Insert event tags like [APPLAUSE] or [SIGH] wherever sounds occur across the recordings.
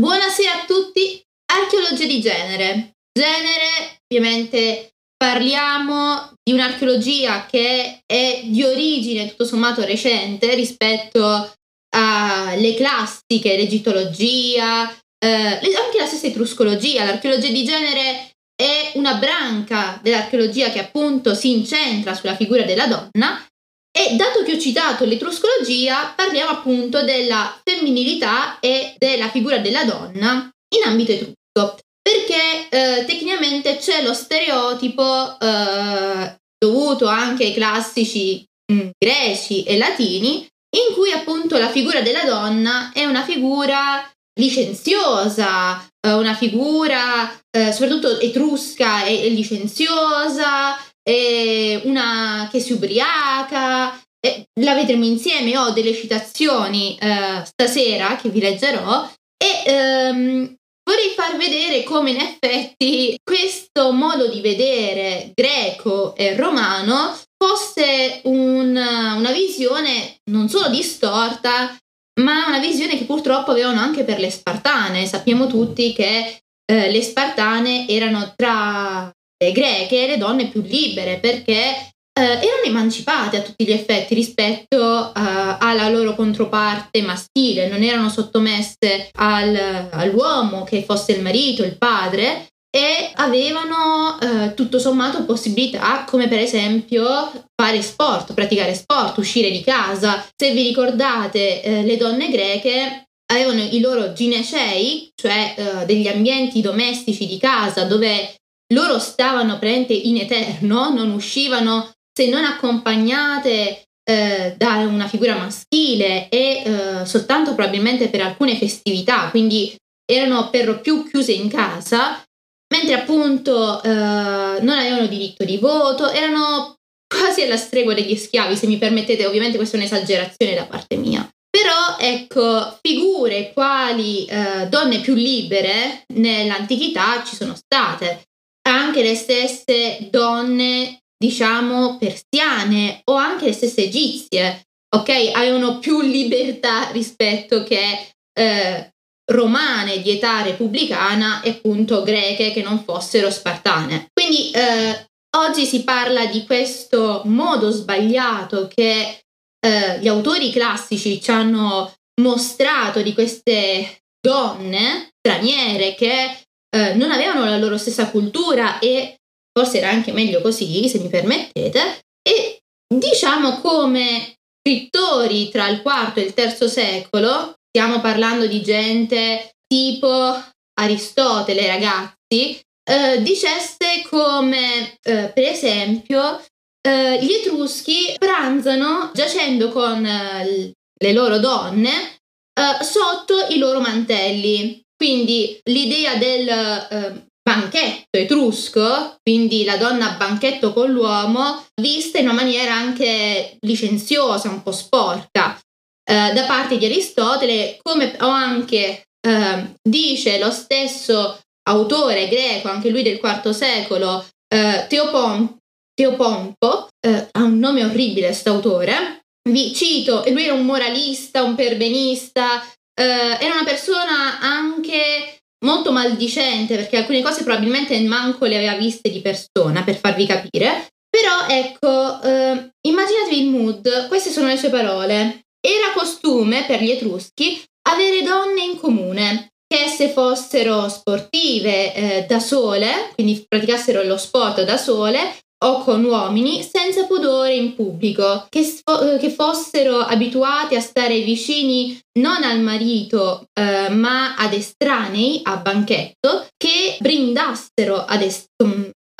buonasera a tutti. Archeologia di genere. Genere, ovviamente parliamo di un'archeologia che è di origine tutto sommato recente rispetto alle classiche, l'egittologia, eh, anche la stessa etruscologia. L'archeologia di genere è una branca dell'archeologia che appunto si incentra sulla figura della donna e dato che ho citato l'etruscologia, parliamo appunto della femminilità e della figura della donna in ambito etrusco, perché eh, tecnicamente c'è lo stereotipo eh, dovuto anche ai classici mh, mm, greci e latini, in cui appunto la figura della donna è una figura licenziosa, eh, una figura eh, soprattutto etrusca e licenziosa, e una che si ubriaca. E la vedremo insieme, ho delle citazioni eh, stasera che vi leggerò e ehm, vorrei far vedere come in effetti questo modo di vedere greco e romano fosse un, una visione non solo distorta, ma una visione che purtroppo avevano anche per le spartane. Sappiamo tutti che eh, le spartane erano tra greche le donne più libere perché eh, erano emancipate a tutti gli effetti rispetto uh, alla loro controparte maschile, non erano sottomesse al, all'uomo che fosse il marito, il padre e avevano uh, tutto sommato possibilità come per esempio fare sport, praticare sport, uscire di casa. Se vi ricordate uh, le donne greche avevano i loro ginecei, cioè degli ambienti domestici di casa dove loro stavano praticamente in eterno, non uscivano se non accompagnate eh, da una figura maschile e eh, soltanto probabilmente per alcune festività, quindi erano per lo più chiuse in casa, mentre appunto eh, non avevano diritto di voto, erano quasi alla stregua degli schiavi, se mi permettete, ovviamente questa è un'esagerazione da parte mia. Però ecco, figure quali eh, donne più libere nell'antichità ci sono state anche le stesse donne, diciamo, persiane o anche le stesse egizie, ok? Avevano più libertà rispetto che eh, romane di età repubblicana e appunto greche che non fossero spartane. Quindi eh, oggi si parla di questo modo sbagliato che eh, gli autori classici ci hanno mostrato di queste donne straniere che eh, non avevano la loro stessa cultura e forse era anche meglio così, se mi permettete, e diciamo come scrittori tra il IV e il III secolo, stiamo parlando di gente tipo Aristotele, ragazzi, eh, dicesse come eh, per esempio eh, gli Etruschi pranzano giacendo con eh, le loro donne eh, sotto i loro mantelli. Quindi l'idea del eh, banchetto etrusco, quindi la donna a banchetto con l'uomo, vista in una maniera anche licenziosa, un po' sporca, eh, da parte di Aristotele, come o anche eh, dice lo stesso autore greco, anche lui del IV secolo, eh, Teopom- Teopompo, eh, ha un nome orribile questo autore, vi cito, lui era un moralista, un perbenista, eh, era una persona anche molto maldicente perché alcune cose probabilmente manco le aveva viste di persona per farvi capire. Però ecco, eh, immaginatevi il mood, queste sono le sue parole. Era costume per gli Etruschi avere donne in comune, che esse fossero sportive eh, da sole, quindi praticassero lo sport da sole, o con uomini senza pudore in pubblico, che, sfo- che fossero abituati a stare vicini non al marito eh, ma ad estranei a banchetto, che brindassero est-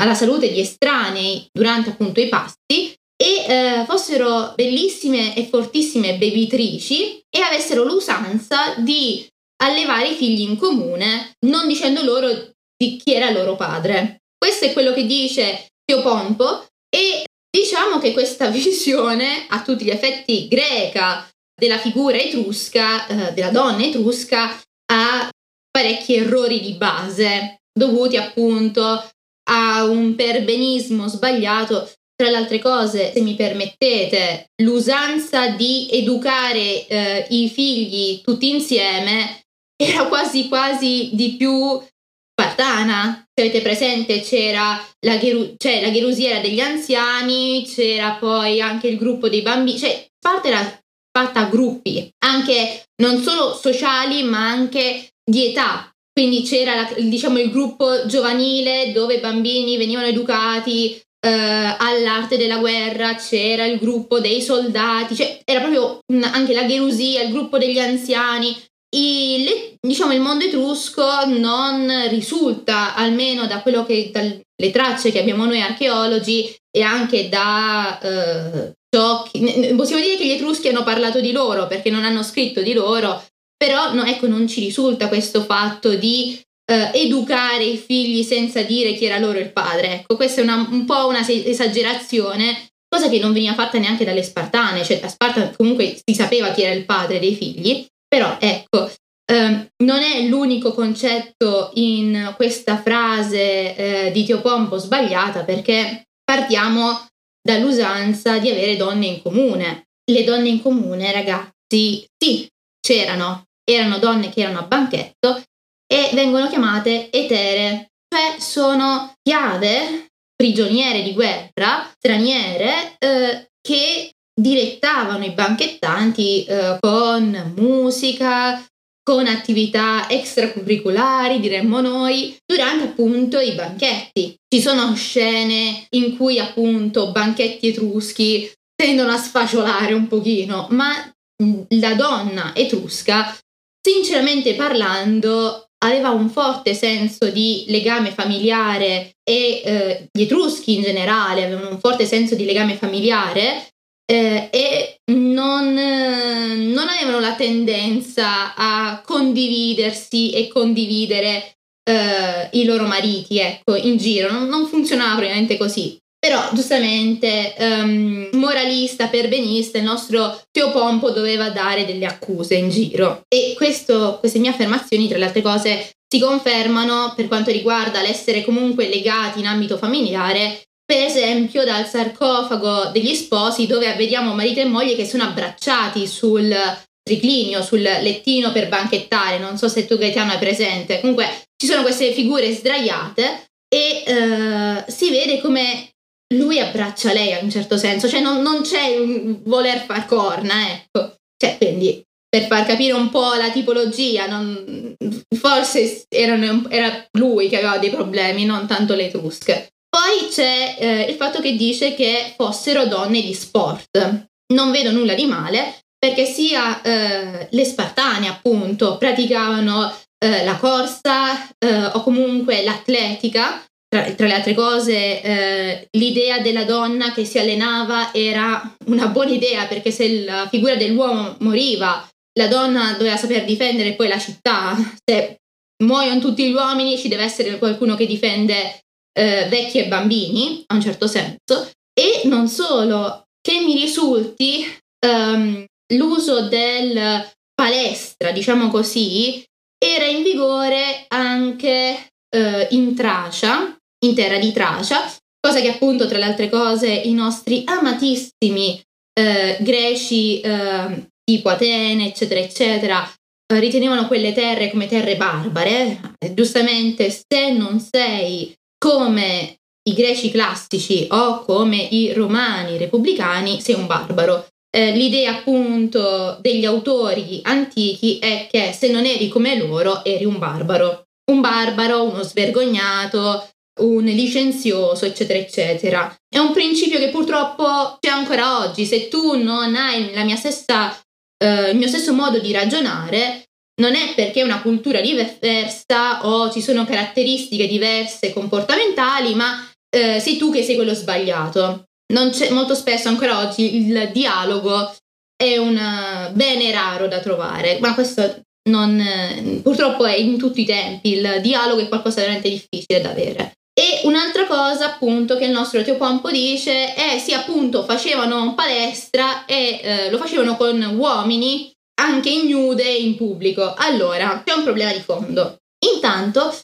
alla salute di estranei durante appunto i pasti e eh, fossero bellissime e fortissime bevitrici e avessero l'usanza di allevare i figli in comune, non dicendo loro di chi era loro padre. Questo è quello che dice Pompo e diciamo che questa [LAUGHS] visione a tutti gli effetti greca della figura etrusca, eh, della donna etrusca, ha parecchi errori di base dovuti appunto a un perbenismo sbagliato. Tra le altre cose, se mi permettete, l'usanza di educare eh, i figli tutti insieme era quasi quasi di più spartana. Se avete presente c'era la, Geru- cioè, la Gerusiera degli anziani, c'era poi anche il gruppo dei bambini, cioè Sparta era fatta a gruppi, anche non solo sociali ma anche di età. Quindi c'era la, diciamo, il gruppo giovanile dove i bambini venivano educati eh, all'arte della guerra, c'era il gruppo dei soldati, cioè era proprio anche la gerusia, il gruppo degli anziani. I, le, diciamo il mondo etrusco non risulta, almeno da quello che dalle tracce che abbiamo noi archeologi e anche da eh, ciò che, possiamo dire che gli etruschi hanno parlato di loro perché non hanno scritto di loro, però no, ecco, non ci risulta questo fatto di eh, educare i figli senza dire chi era loro il padre. Ecco, questa è una, un po' una esagerazione, cosa che non veniva fatta neanche dalle Spartane, cioè a Sparta comunque si sapeva chi era il padre dei figli, però ecco, eh, non è l'unico concetto in questa frase eh, di Teopompo sbagliata perché partiamo dall'usanza di avere donne in comune. Le donne in comune, ragazzi, sì, c'erano, erano donne che erano a banchetto e vengono chiamate etere, cioè sono chiave, prigioniere di guerra, straniere, eh, che direttavano i banchettanti eh, con musica, con attività extracurriculari, diremmo noi, durante appunto i banchetti. Ci sono scene in cui appunto banchetti etruschi tendono a sfaciolare un pochino, ma la donna etrusca, sinceramente parlando, aveva un forte senso di legame familiare e eh, gli etruschi in generale avevano un forte senso di legame familiare eh, e non, non, avevano la tendenza a condividersi e condividere eh, i loro mariti, ecco, in giro. Non, non funzionava probabilmente così. Però giustamente um, moralista, perbenista, il nostro Teopompo doveva dare delle accuse in giro. E questo, queste mie affermazioni, tra le altre cose, si confermano per quanto riguarda l'essere comunque legati in ambito familiare per esempio dal sarcofago degli sposi dove vediamo marito e moglie che sono abbracciati sul triclinio, sul lettino per banchettare, non so se tu Gaetano hai presente, comunque ci sono queste figure sdraiate e eh, si vede come lui abbraccia lei a un certo senso, cioè non, non c'è un voler far corna, ecco, cioè quindi per far capire un po' la tipologia, non, forse erano, era lui che aveva dei problemi, non tanto le etrusche. Poi c'è eh, il fatto che dice che fossero donne di sport. Non vedo nulla di male perché sia eh, le Spartane appunto praticavano eh, la corsa eh, o comunque l'atletica. Tra, tra le altre cose, eh, l'idea della donna che si allenava era una buona idea perché se la figura dell'uomo moriva, la donna doveva saper difendere poi la città. Se muoiono tutti gli uomini, ci deve essere qualcuno che difende eh, vecchi e bambini, a un certo senso, e non solo, che mi risulti um, l'uso del palestra, diciamo così, era in vigore anche uh, in Tracia, in terra di Tracia, cosa che appunto tra le altre cose i nostri amatissimi uh, greci uh, tipo Atene, eccetera, eccetera, ritenevano quelle terre come terre barbare. Giustamente, se non sei come i greci classici o come i romani repubblicani sei un barbaro. Eh, l'idea appunto degli autori antichi è che se non eri come loro eri un barbaro. Un barbaro, uno svergognato, un licenzioso, eccetera, eccetera. È un principio che purtroppo c'è ancora oggi. Se tu non hai stessa, eh, il mio stesso modo di ragionare, non è perché è una cultura diversa o ci sono caratteristiche diverse comportamentali, ma eh, sei tu che sei quello sbagliato. molto spesso ancora oggi il dialogo è un bene raro da trovare, ma questo non, purtroppo è in tutti i tempi, il dialogo è qualcosa veramente difficile da avere. E un'altra cosa appunto che il nostro Teopompo dice è sì appunto facevano palestra e eh, lo facevano con uomini anche ignude in pubblico. Allora, c'è un problema di fondo. Intanto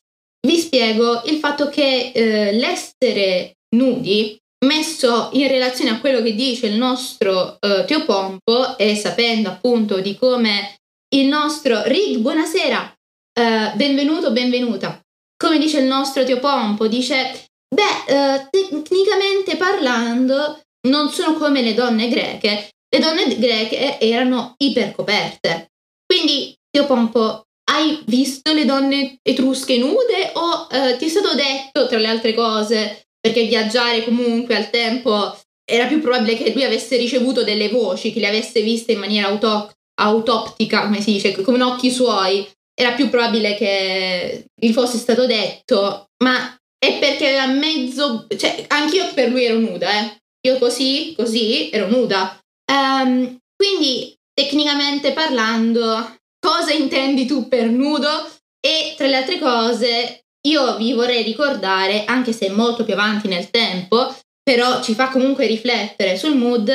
vi spiego il fatto che eh, l'essere nudi, messo in relazione a quello che dice il nostro eh, Teopompo e sapendo appunto di come il nostro Rig, buonasera, uh, benvenuto, benvenuta. Come dice il nostro Teopompo, dice, beh, uh, tecnicamente parlando, non sono come le donne greche. Le donne greche erano ipercoperte. Quindi, Teopompo, hai visto le donne etrusche nude o uh, ti è stato detto, tra le altre cose, perché viaggiare comunque al tempo era più probabile che lui avesse ricevuto delle voci, che le avesse viste in maniera auto- autoptica, come si dice, con occhi suoi. Era più probabile che gli fosse stato detto, ma è perché aveva mezzo... cioè, anch'io per lui ero nuda, eh. Io così, così, ero nuda. Um, quindi, tecnicamente parlando, cosa intendi tu per nudo? E tra le altre cose, io vi vorrei ricordare, anche se molto più avanti nel tempo, però ci fa comunque riflettere sul mood,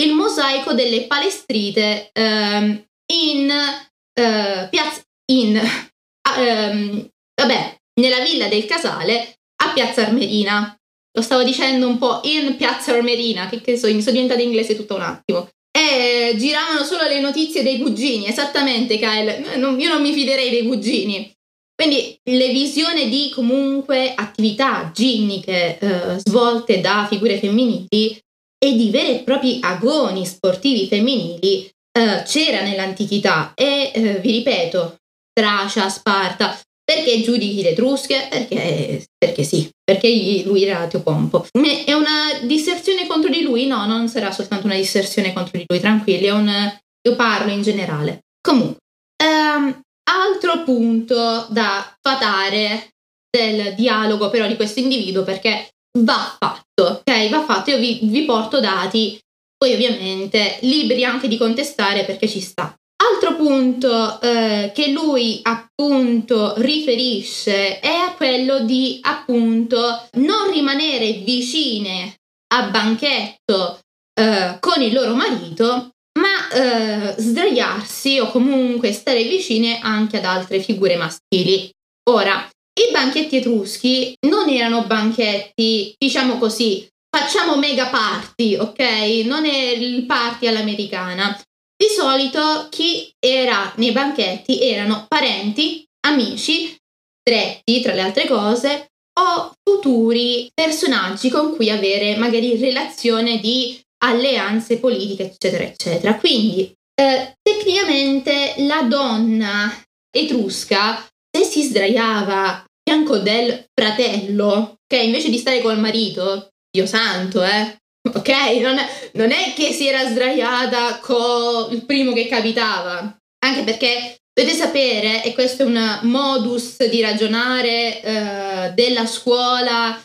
il mosaico delle palestrite um, in uh, piazza in [LAUGHS] um, vabbè, nella villa del Casale a Piazza Armerina. Lo stavo dicendo un po' in Piazza Armerina, che, che so, mi sono diventata inglese tutto un attimo. E giravano solo le notizie dei cugini, esattamente Kyle, non, io non mi fiderei dei cugini. Quindi le visioni di comunque attività ginniche eh, svolte da figure femminili e di veri e propri agoni sportivi femminili eh, c'era nell'antichità e eh, vi ripeto, Tracia, Sparta, perché giudichi le Etrusche? Perché, perché sì, perché lui era Teopompo. È una disserzione contro di lui? No, non sarà soltanto una disserzione contro di lui, tranquilli, è un, io parlo in generale. Comunque, um, altro punto da fatare del dialogo però di questo individuo perché va fatto, ok? Va fatto, io vi, vi porto dati, poi ovviamente liberi anche di contestare perché ci sta. Altro punto eh, che lui appunto riferisce è quello di appunto non rimanere vicine a banchetto eh, con il loro marito ma eh, sdraiarsi o comunque stare vicine anche ad altre figure maschili. Ora, i banchetti etruschi non erano banchetti, diciamo così, facciamo mega party, ok? Non è il party all'americana. Di solito chi era nei banchetti erano parenti, amici, stretti tra le altre cose, o futuri personaggi con cui avere magari relazione di alleanze politiche, eccetera, eccetera. Quindi eh, tecnicamente la donna etrusca, se si sdraiava a fianco del fratello, che invece di stare col marito, Dio santo, eh, ok? Non è, non è che si era sdraiata con il primo che capitava, anche perché dovete sapere, e questo è un modus di ragionare eh, della scuola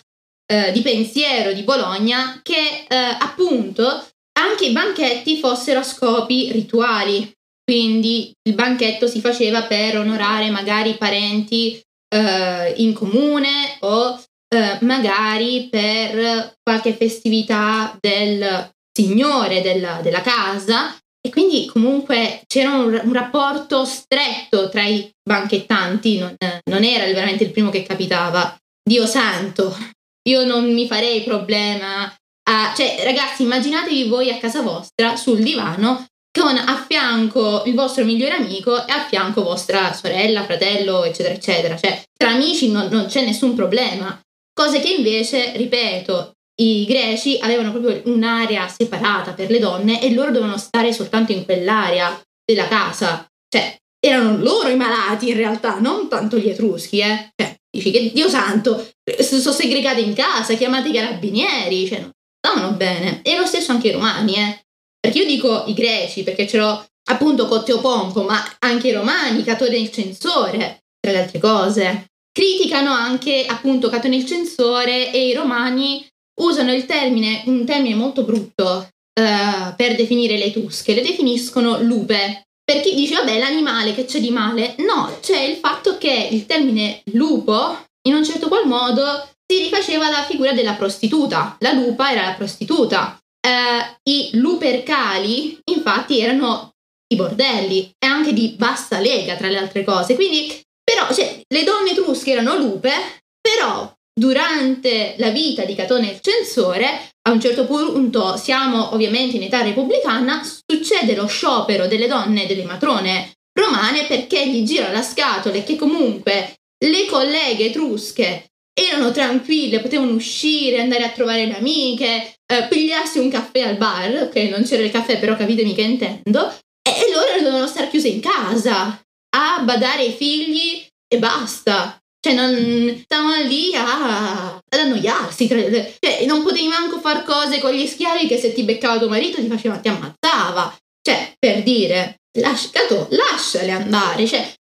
eh, di pensiero di Bologna che eh, appunto anche i banchetti fossero a scopi rituali. Quindi il banchetto si faceva per onorare magari parenti eh, in comune o eh, magari per qualche festività del signore della, della casa e quindi comunque c'era un, un, rapporto stretto tra i banchettanti, non, non, era veramente il primo che capitava. Dio santo, io non mi farei problema a... Cioè, ragazzi, immaginatevi voi a casa vostra sul divano con a fianco il vostro migliore amico e a fianco vostra sorella, fratello, eccetera, eccetera. Cioè, tra amici non, non c'è nessun problema. Cose che invece, ripeto, i greci avevano proprio un'area separata per le donne e loro dovevano stare soltanto in quell'area della casa. Cioè, erano loro i malati in realtà, non tanto gli etruschi, eh. Cioè, Dici che Dio santo, sono segregate in casa, chiamate i carabinieri, cioè non stavano bene. E lo stesso anche i romani, eh. Perché io dico i greci, perché c'ero appunto Cotteopompo, ma anche i romani, Catone il censore, tra le altre cose. Criticano anche appunto Catone il censore e i romani usano il termine, un termine molto brutto uh, per definire le tusche, le definiscono lupe. Per chi dice, vabbè, l'animale che c'è di male, no, c'è il fatto che il termine lupo, in un certo qual modo, si rifaceva alla figura della prostituta. La lupa era la prostituta. Eh, I lupercali, infatti, erano i bordelli e anche di bassa lega, tra le altre cose. Quindi, però, cioè, le donne etrusche erano lupe, però durante la vita di Catone il censore a un certo punto siamo ovviamente in età repubblicana, succede lo sciopero delle donne, delle matrone romane perché gli girano la scatola e che comunque le colleghe etrusche erano tranquille, potevano uscire, andare a trovare le amiche, eh, pigliarsi un caffè al bar, ok, non c'era il caffè, però capitemi che intendo, e, e loro dovevano stare chiuse in casa a badare ai figli e basta. Cioè, non stavano lì a, ad annoiarsi. Cioè, non potevi manco far cose con gli schiavi che se ti beccava tuo marito ti faceva, ti ammazzava. Cioè, per dire, lasciato, lasciale andare. Cioè,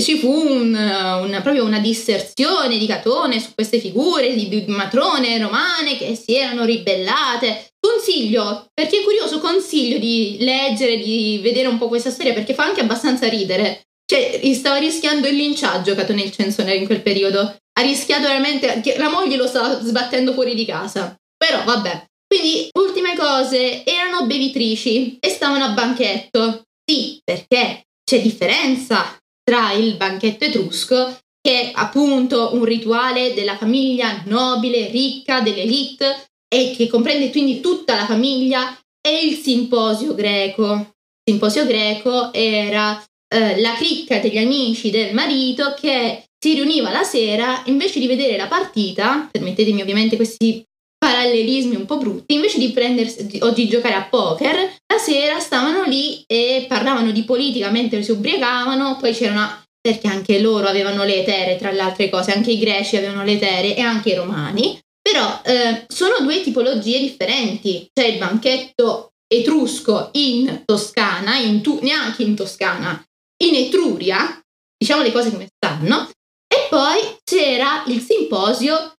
ci fu un, una, proprio una disserzione di Catone su queste figure di, di matrone romane che si erano ribellate. Consiglio, per chi è curioso, consiglio di leggere, di vedere un po' questa storia perché fa anche abbastanza ridere. Cioè, stava rischiando il linciaggio Catone il censore in quel periodo. Ha rischiato veramente, la moglie lo stava sbattendo fuori di casa. Però vabbè. Quindi, ultime cose, erano bevitrici e stavano a banchetto. Sì, perché c'è differenza tra il banchetto etrusco, che è appunto un rituale della famiglia nobile, ricca, dell'elite, e che comprende quindi tutta la famiglia, e il simposio greco. Il simposio greco era eh, la cricca degli amici del marito che si riuniva la sera invece di vedere la partita, permettetemi ovviamente questi parallelismi un po' brutti, invece di prendersi o di giocare a poker, la sera stavano lì e parlavano di politica mentre si ubriacavano, poi c'erano perché anche loro avevano le etere, tra le altre cose, anche i greci avevano le etere e anche i romani, però eh, sono due tipologie differenti, c'è il banchetto etrusco in Toscana, in tu- neanche in Toscana, in Etruria, diciamo le cose come stanno, e poi c'era il simposio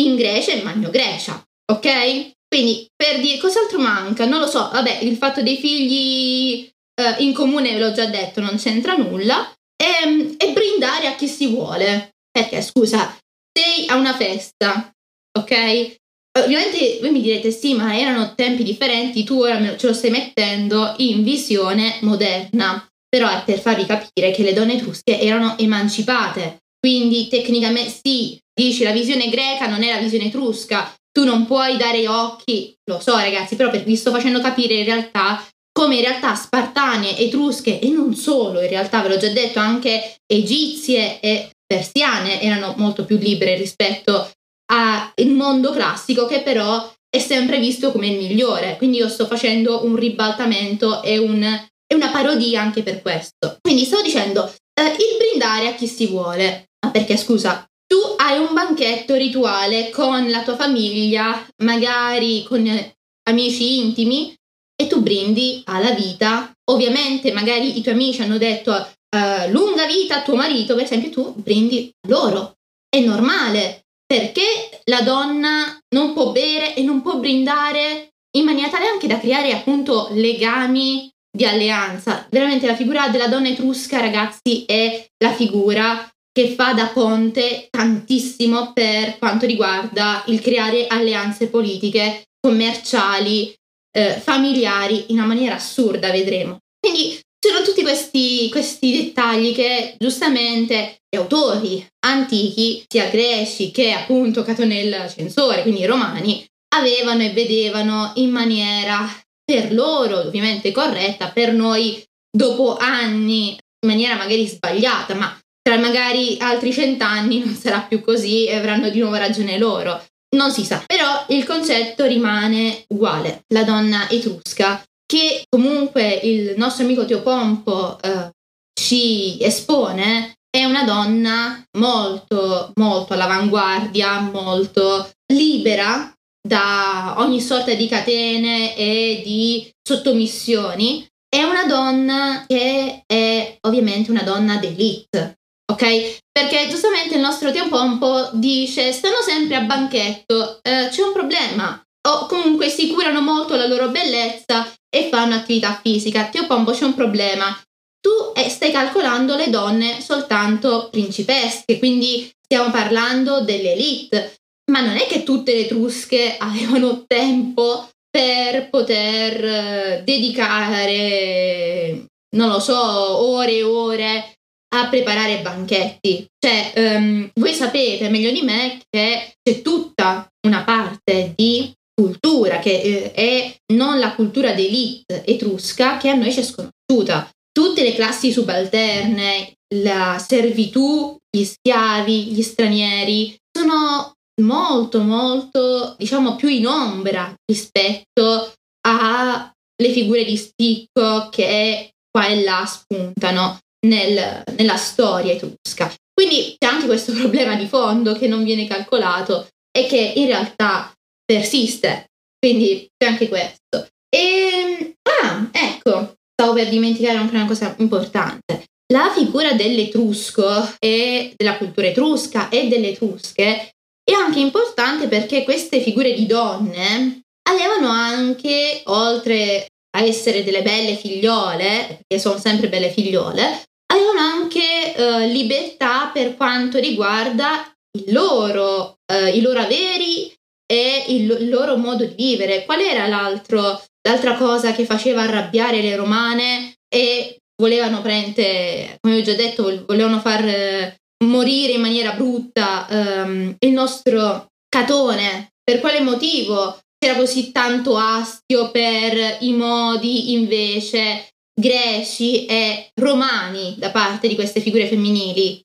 in Grecia e Magno Grecia, ok? Quindi per dire cos'altro manca, non lo so, vabbè, il fatto dei figli eh, in comune ve l'ho già detto, non c'entra nulla, e, ehm, e brindare a chi si vuole, perché scusa, sei a una festa, ok? Ovviamente voi mi direte sì, ma erano tempi differenti, tu ora ce lo stai mettendo in visione moderna però è per farvi capire che le donne etrusche erano emancipate. Quindi tecnicamente sì, dici la visione greca non è la visione etrusca, tu non puoi dare occhi, lo so ragazzi, però vi sto facendo capire in realtà come in realtà spartane, etrusche e non solo, in realtà ve l'ho già detto, anche egizie e persiane erano molto più libere rispetto al mondo classico che però è sempre visto come il migliore. Quindi io sto facendo un ribaltamento e un è una parodia anche per questo. Quindi stavo dicendo, eh, il brindare a chi si vuole. Ma perché scusa, tu hai un banchetto rituale con la tua famiglia, magari con amici intimi, e tu brindi alla vita. Ovviamente, magari i tuoi amici hanno detto uh, lunga vita a tuo marito, per esempio, tu brindi loro. È normale, perché la donna non può bere e non può brindare in maniera tale anche da creare appunto legami di alleanza. Veramente la figura della donna etrusca, ragazzi, è la figura che fa da ponte tantissimo per quanto riguarda il creare alleanze politiche, commerciali, eh, familiari in una maniera assurda, vedremo. Quindi c'erano tutti questi, questi dettagli che giustamente gli autori antichi, sia greci che appunto Catonel Censore, quindi romani, avevano e vedevano in maniera per loro ovviamente corretta, per noi dopo anni in maniera magari sbagliata, ma tra magari altri cent'anni non sarà più così e avranno di nuovo ragione loro. Non si sa, però il concetto rimane uguale. La donna etrusca, che comunque il nostro amico Teopompo eh, ci espone, è una donna molto, molto all'avanguardia, molto libera da ogni sorta di catene e di sottomissioni, è una donna che è ovviamente una donna d'elite, ok? Perché giustamente il nostro Teopompo dice stanno sempre a banchetto, eh, c'è un problema, o comunque si curano molto la loro bellezza e fanno attività fisica. Teopompo c'è un problema. Tu eh, stai calcolando le donne soltanto principesche, quindi stiamo parlando dell'elite, ma non è che tutte le Etrusche [LAUGHS] avevano tempo per poter eh, dedicare, non lo so, ore e ore a preparare banchetti. Cioè, um, voi sapete meglio di me che c'è tutta una parte di cultura che eh, è non la cultura d'elite etrusca che a noi ci è sconosciuta. tutte le classi subalterne, la servitù, gli schiavi, gli stranieri, sono molto molto diciamo più in ombra rispetto alle figure di spicco che qua e là spuntano nel, nella storia etrusca. Quindi c'è anche questo [LAUGHS] problema di fondo che non viene calcolato e che in realtà persiste. Quindi c'è anche questo. E, ah, ecco, stavo per dimenticare anche una cosa importante. La figura dell'etrusco e della cultura etrusca e delle etrusche è anche importante perché queste figure di donne avevano anche, oltre a essere delle belle figliole, che sono sempre belle figliole, avevano anche eh, libertà per quanto riguarda loro, eh, i loro averi e il, il, loro modo di vivere. Qual era l'altra cosa che faceva arrabbiare le romane e volevano prendere, come ho già detto, volevano far eh, morire in maniera brutta ehm, il nostro Catone. Per quale motivo c'era così tanto astio per i modi invece greci e romani da parte di queste figure femminili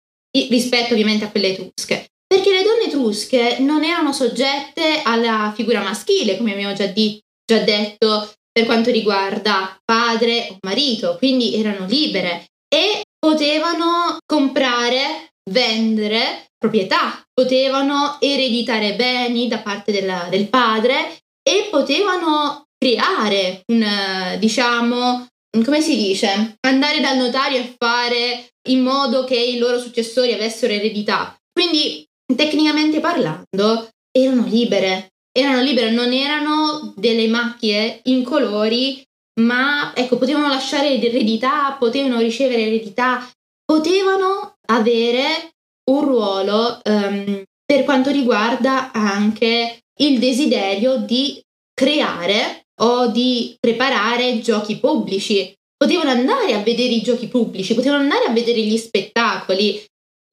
rispetto ovviamente a quelle etrusche? Perché le donne etrusche non erano soggette alla figura maschile, come abbiamo già, di- già detto per quanto riguarda padre o marito, quindi erano libere e potevano comprare, vendere proprietà, potevano ereditare beni da parte della, del padre e potevano creare un, diciamo, come si dice, andare dal notario e fare in modo che i loro successori avessero eredità. Quindi tecnicamente parlando, erano libere. Erano libere, non erano delle macchie incolori, ma ecco, potevano lasciare eredità, potevano ricevere eredità, potevano avere un ruolo um, per quanto riguarda anche il desiderio di creare o di preparare giochi pubblici. Potevano andare a vedere i giochi pubblici, potevano andare a vedere gli spettacoli,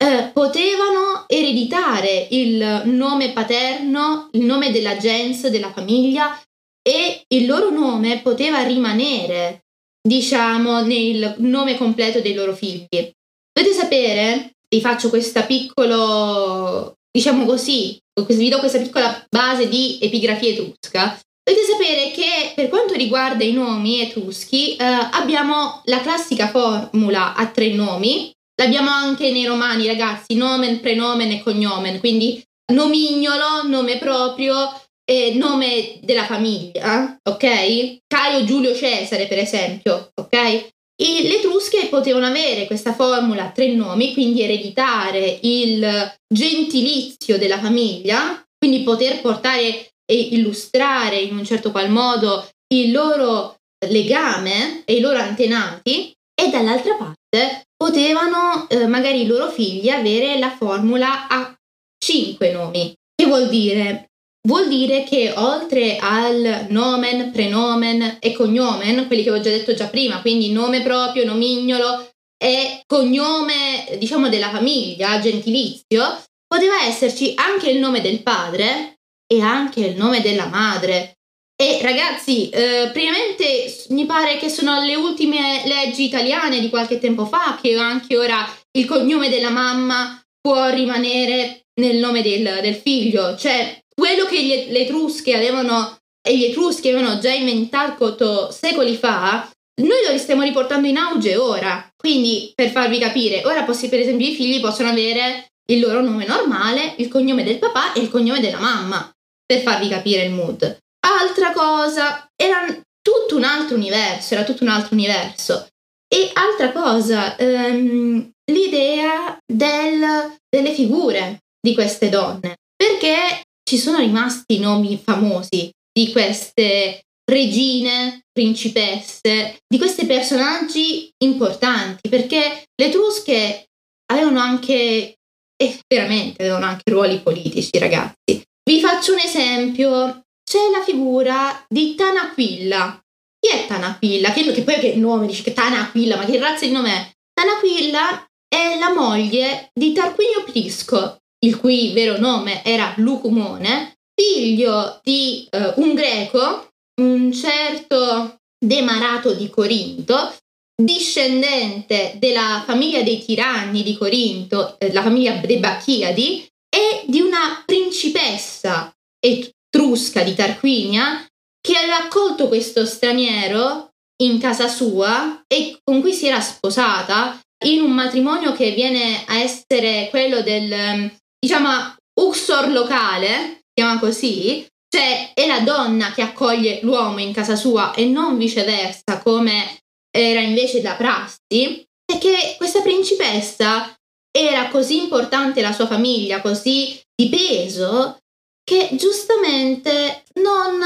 eh, potevano ereditare il nome paterno, il nome della gens, della famiglia e il loro nome poteva rimanere, diciamo, nel nome completo dei loro figli. Dovete sapere, vi faccio questa piccola, diciamo così, vi do questa piccola base di epigrafia etrusca. Dovete sapere che per quanto riguarda i nomi etruschi eh, abbiamo la classica formula a tre nomi, L'abbiamo anche nei romani, ragazzi, nomen, prenomen e cognomen, quindi nomignolo, nome proprio, e nome della famiglia, ok? Caio Giulio Cesare, per esempio, ok? E le Etrusche potevano avere questa formula a tre nomi, quindi ereditare il gentilizio della famiglia, quindi poter portare e illustrare in un certo qual modo il loro legame e i loro antenati, e dall'altra parte potevano eh, magari i loro figli avere la formula a cinque nomi. Che vuol dire? Vuol dire che oltre al nomen, prenomen e cognomen, quelli che ho già detto già prima, quindi nome proprio, nomignolo e cognome, diciamo, della famiglia, gentilizio, poteva esserci anche il nome del padre e anche il nome della madre. E ragazzi, eh, priamente mi pare che sono le ultime leggi italiane di qualche tempo fa che anche ora il cognome della mamma può rimanere nel nome del, del figlio. Cioè, quello che gli, le Etrusche avevano e gli Etruschi avevano già inventato secoli fa, noi lo stiamo riportando in auge ora. Quindi, per farvi capire, ora possi, per esempio i figli possono avere il loro nome normale, il cognome del papà e il cognome della mamma, per farvi capire il mood. Altra cosa, era tutto un altro universo, era tutto un altro universo. E altra cosa, ehm, l'idea del, delle figure di queste donne, perché ci sono rimasti nomi famosi di queste regine, principesse, di questi personaggi importanti, perché le Etrusche avevano anche, e veramente avevano anche ruoli politici, ragazzi. Vi faccio un esempio c'è la figura di Tanaquilla. Chi è Tanaquilla? Che, che poi che nome dice che Tanaquilla, ma che razza di nome è? Tanaquilla è la moglie di Tarquinio Prisco, il cui vero nome era Lucumone, figlio di uh, un greco, un certo Demarato di Corinto, discendente della famiglia dei tiranni di Corinto, eh, la famiglia dei Bacchiadi, e di una principessa etrusca di Tarquinia che aveva accolto questo straniero in casa sua e con cui si era sposata in un matrimonio che viene a essere quello del, diciamo, uxor locale, chiama così, cioè è la donna che accoglie l'uomo in casa sua e non viceversa come era invece da prassi, perché questa principessa era così importante la sua famiglia, così di peso, che giustamente non,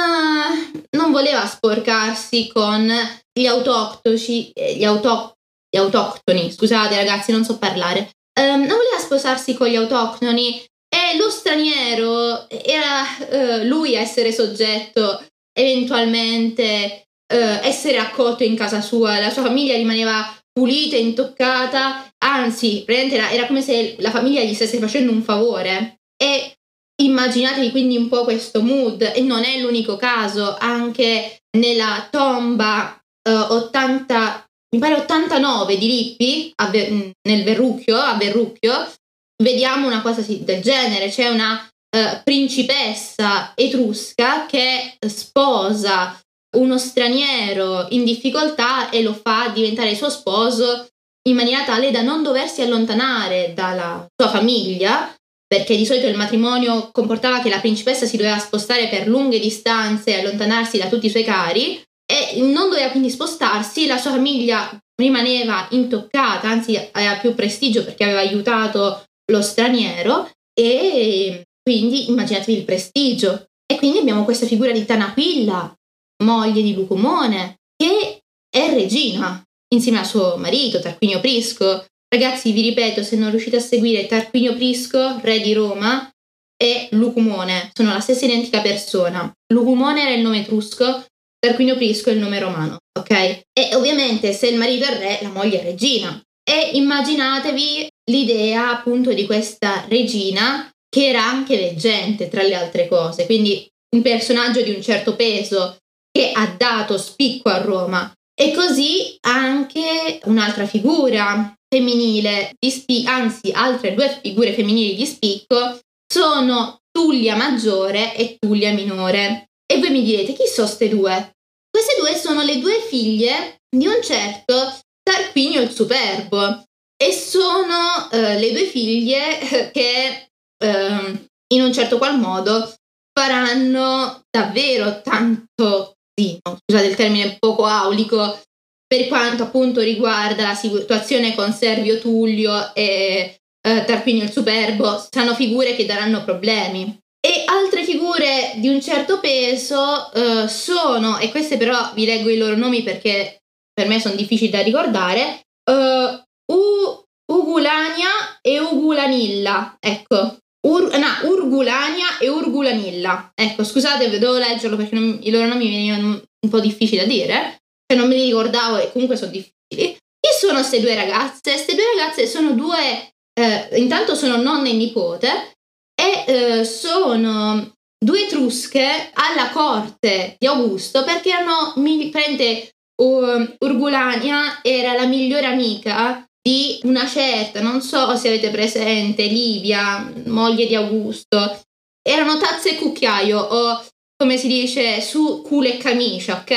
non voleva sporcarsi con gli autoctoci, eh, gli, auto, gli autoctoni, scusate ragazzi, non so parlare, um, non voleva sposarsi con gli autoctoni e lo straniero era uh, lui a essere soggetto eventualmente uh, essere accolto in casa sua, la sua famiglia rimaneva pulita, intoccata, anzi, era, era come se la famiglia gli stesse facendo un favore. E Immaginatevi quindi un po' questo mood e non è l'unico caso, anche nella tomba uh, eh, 80, mi pare 89 di Lippi Ver- nel Verrucchio, a Verrucchio, vediamo una cosa del genere, c'è una uh, principessa etrusca che sposa uno straniero in difficoltà e lo fa diventare suo sposo in maniera tale da non doversi allontanare dalla sua famiglia perché di solito il matrimonio comportava che la principessa si doveva spostare per lunghe distanze e allontanarsi da tutti i suoi cari e non doveva quindi spostarsi, la sua famiglia rimaneva intoccata, anzi aveva più prestigio perché aveva aiutato lo straniero e quindi immaginatevi il prestigio. E quindi abbiamo questa figura di Tanaquilla, moglie di Lucumone, che è regina insieme al suo marito Tarquinio Prisco, Ragazzi, vi ripeto, se non riuscite a seguire Tarquinio Prisco, re di Roma, e Lucumone, sono la stessa identica persona. Lucumone era il nome etrusco, Tarquinio Prisco è il nome romano, ok? E ovviamente se il marito è re, la moglie è regina. E immaginatevi l'idea appunto di questa regina che era anche leggente tra le altre cose, quindi un personaggio di un certo peso che ha dato spicco a Roma. E così anche un'altra figura femminile di spicco, anzi altre due figure femminili di spicco sono Tullia maggiore e Tullia minore. E voi mi direte chi sono queste due? Queste due sono le due figlie di un certo Tarquinio il Superbo e sono uh, le due figlie che uh, in un certo qual modo faranno davvero tanto casino, scusate il termine poco aulico, per quanto appunto riguarda la situazione con Servio Tullio e eh, Tarquinio il Superbo, saranno figure che daranno problemi. E altre figure di un certo peso eh, sono, e queste però vi leggo i loro nomi perché per me sono difficili da ricordare, uh, U- Ugulania e Ugulanilla, ecco, Ur- no, Urgulania e Urgulanilla. Ecco, scusate, devo leggerlo perché non, i loro nomi mi venivano un po' difficili da dire che non me li ricordavo e comunque sono difficili. Chi sono queste due ragazze? Queste due ragazze sono due, eh, intanto sono nonna e nipote e eh, sono due etrusche alla corte di Augusto perché erano, mi prende uh, Urgulania era la migliore amica di una certa, non so se avete presente, Livia, moglie di Augusto. Erano tazze e cucchiaio o come si dice, su culo e camicia, ok?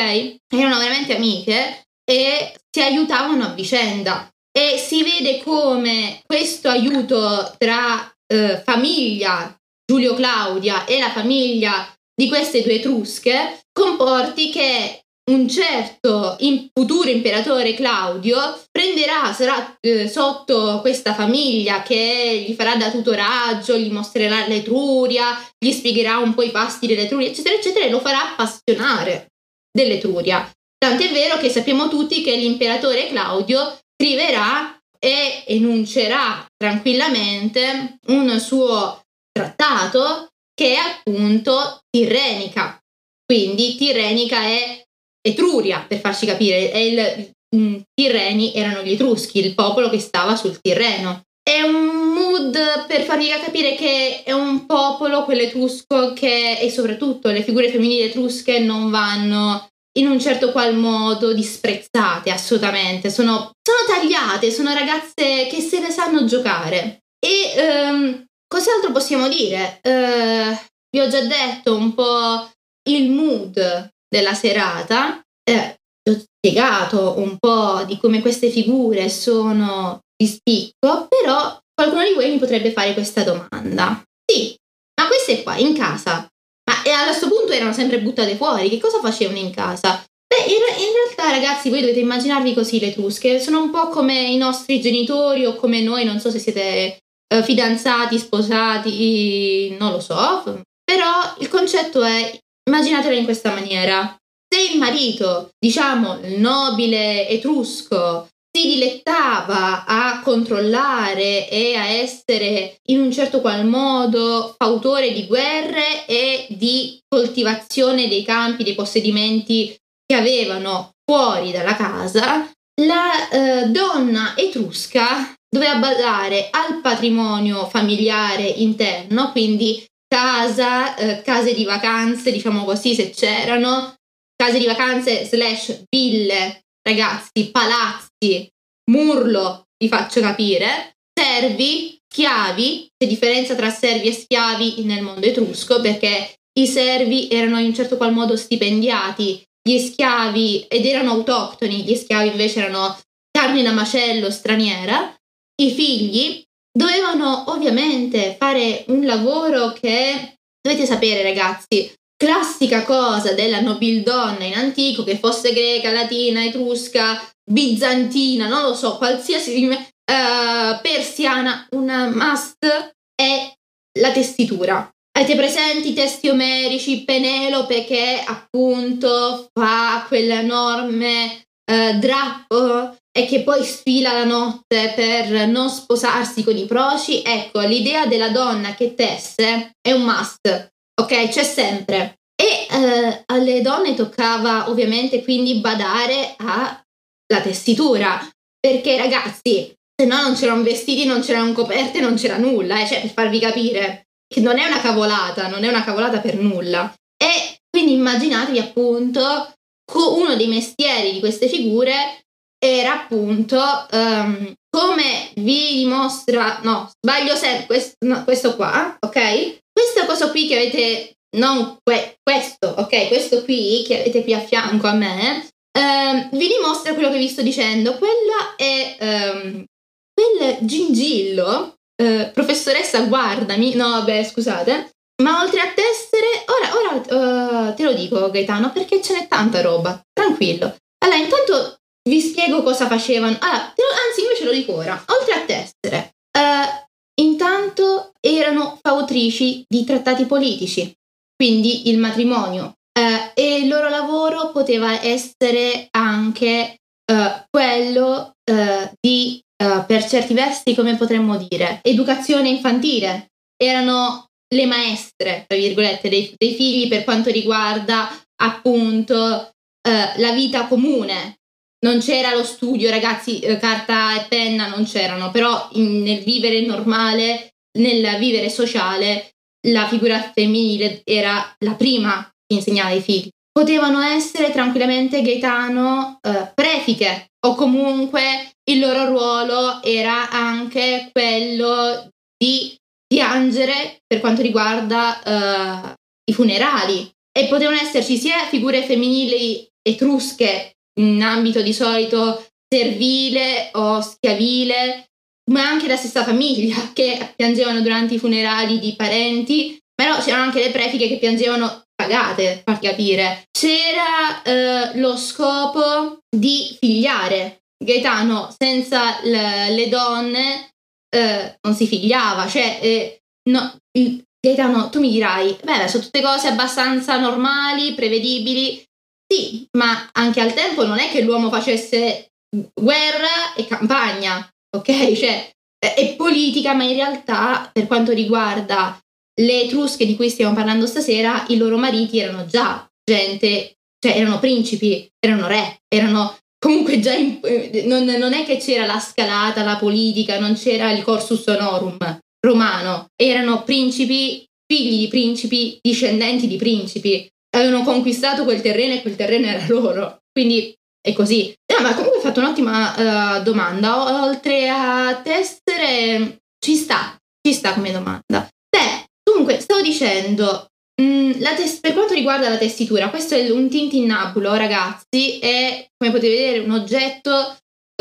Erano veramente amiche e si aiutavano a vicenda. E si vede come questo aiuto tra eh, famiglia Giulio Claudia e la famiglia di queste due etrusche comporti che un certo futuro imperatore Claudio prenderà, sarà eh, sotto questa famiglia che gli farà da tutoraggio, gli mostrerà l'Etruria, gli spiegherà un po' i pasti dell'Etruria, eccetera, eccetera, e lo farà appassionare dell'Etruria. Tant'è vero che sappiamo tutti che l'imperatore Claudio scriverà e enuncerà tranquillamente un suo trattato che è appunto Tirrenica. Quindi Tirrenica è Etruria, per farci capire, e il, mm, Tirreni erano gli Etruschi, il popolo che stava sul Tirreno. È un mood per farvi capire che è un popolo, quello etrusco, che e soprattutto le figure femminili etrusche non vanno in un certo qual modo disprezzate assolutamente, sono, sono tagliate, sono ragazze che se ne sanno giocare. E um, cos'altro possiamo dire? Uh, vi ho già detto un po' il mood della serata, eh, ho spiegato un po' di come queste figure sono di spicco, però qualcuno di voi mi potrebbe fare questa domanda. Sì, ma queste qua in casa, ma a questo punto erano sempre buttate fuori, che cosa facevano in casa? Beh, in, realtà ragazzi voi dovete immaginarvi così le Etrusche, sono un po' come i nostri genitori o come noi, non so se siete eh, fidanzati, sposati, non lo so, però il concetto è immaginatelo in questa maniera. Se il marito, diciamo il nobile etrusco, si dilettava a controllare e a essere in un certo qual modo fautore di guerre e di coltivazione dei campi, dei possedimenti che avevano fuori dalla casa, la eh, donna etrusca doveva badare al patrimonio familiare interno, quindi casa, eh, case di vacanze, diciamo così, se c'erano, case di vacanze slash ville, ragazzi, palazzi, murlo, vi faccio capire, servi, schiavi, c'è differenza tra servi e schiavi nel mondo etrusco perché i servi erano in un certo qual modo stipendiati, gli schiavi ed erano autoctoni, gli schiavi invece erano carne da macello straniera, i figli dovevano ovviamente fare un lavoro che dovete sapere ragazzi classica cosa della nobildonna in antico, che fosse greca, latina, etrusca, bizantina, non lo so, qualsiasi uh, persiana, una must è la tessitura. Avete presenti i testi omerici, Penelope che appunto fa quell'enorme uh, drappo e che poi sfila la notte per non sposarsi con i proci? Ecco, l'idea della donna che tesse è un must ok? C'è sempre. E eh, alle donne toccava ovviamente quindi badare alla tessitura, perché ragazzi, se no non c'erano vestiti, non c'erano coperte, non c'era nulla, eh? cioè per farvi capire che non è una cavolata, non è una cavolata per nulla. E quindi immaginatevi appunto uno dei mestieri di queste figure era appunto um, come vi dimostra, no, sbaglio sempre, questo, no, questo qua, ok? Questa cosa qui che avete, non que- questo, ok, questo qui che avete qui a fianco a me, ehm, vi dimostra quello che vi sto dicendo. Quella è ehm, quel gingillo, eh, professoressa, guardami, no, vabbè, scusate. Ma oltre a tessere, ora, ora uh, te lo dico Gaetano, perché ce n'è tanta roba, tranquillo. Allora, intanto vi spiego cosa facevano. Allora, anzi, invece lo dico ora. Oltre a tessere, uh, Intanto erano fautrici di trattati politici, quindi il matrimonio, eh, e il loro lavoro poteva essere anche eh, quello eh, di, eh, per certi versi, come potremmo dire, educazione infantile. Erano le maestre, tra virgolette, dei, dei figli per quanto riguarda appunto eh, la vita comune, non c'era lo studio, ragazzi, eh, carta e penna non c'erano, però in, nel vivere normale, nel vivere sociale, la figura femminile era la prima che insegnava ai figli. Potevano essere tranquillamente Gaetano eh, prefiche o comunque il loro ruolo era anche quello di piangere per quanto riguarda eh, i funerali e potevano esserci sia figure femminili etrusche in ambito di solito servile o schiavile, ma anche la stessa famiglia [LAUGHS] che piangevano durante i funerali di parenti, però c'erano anche le prefiche che piangevano pagate, per capire. C'era eh, lo scopo di figliare. Gaetano senza le, le donne eh, non si figliava, cioè eh, no, Gaetano tu mi dirai, beh, sono tutte cose abbastanza normali, prevedibili, sì, ma anche al tempo non è che l'uomo facesse guerra e campagna, ok? Cioè, è politica, ma in realtà per quanto riguarda le Etrusche di cui stiamo parlando stasera, i loro mariti erano già gente, cioè erano principi, erano re, erano comunque già in, non, non, è che c'era la scalata, la politica, non c'era il corsus honorum romano, erano principi, figli di principi, discendenti di principi avevano conquistato quel terreno e quel terreno era loro. Quindi è così. No, ma comunque hai fatto un'ottima uh, domanda. Oltre a tessere, ci sta, ci sta come domanda. Beh, comunque, stavo dicendo, mh, mm, tes- per quanto riguarda la tessitura, questo è un tintinnabulo, ragazzi, è, come potete vedere, un oggetto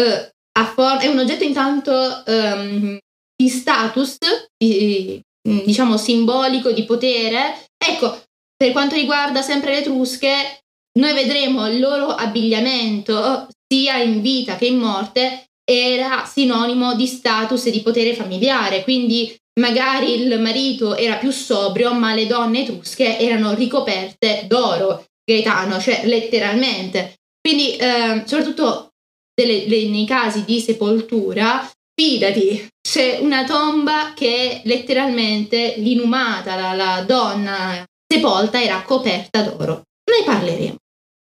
uh, a forma, è un oggetto intanto um, di status, di, diciamo simbolico, di potere. Ecco, per quanto riguarda sempre le Etrusche, noi vedremo il loro abbigliamento sia in vita che in morte era sinonimo di status e di potere familiare, quindi magari il marito era più sobrio, ma le donne etrusche erano ricoperte d'oro, Gaetano, cioè letteralmente. Quindi, eh, soprattutto delle, le, nei casi di sepoltura, fidati, c'è una tomba che letteralmente l'inumata, la, la donna sepolta, era coperta d'oro. Ne parleremo.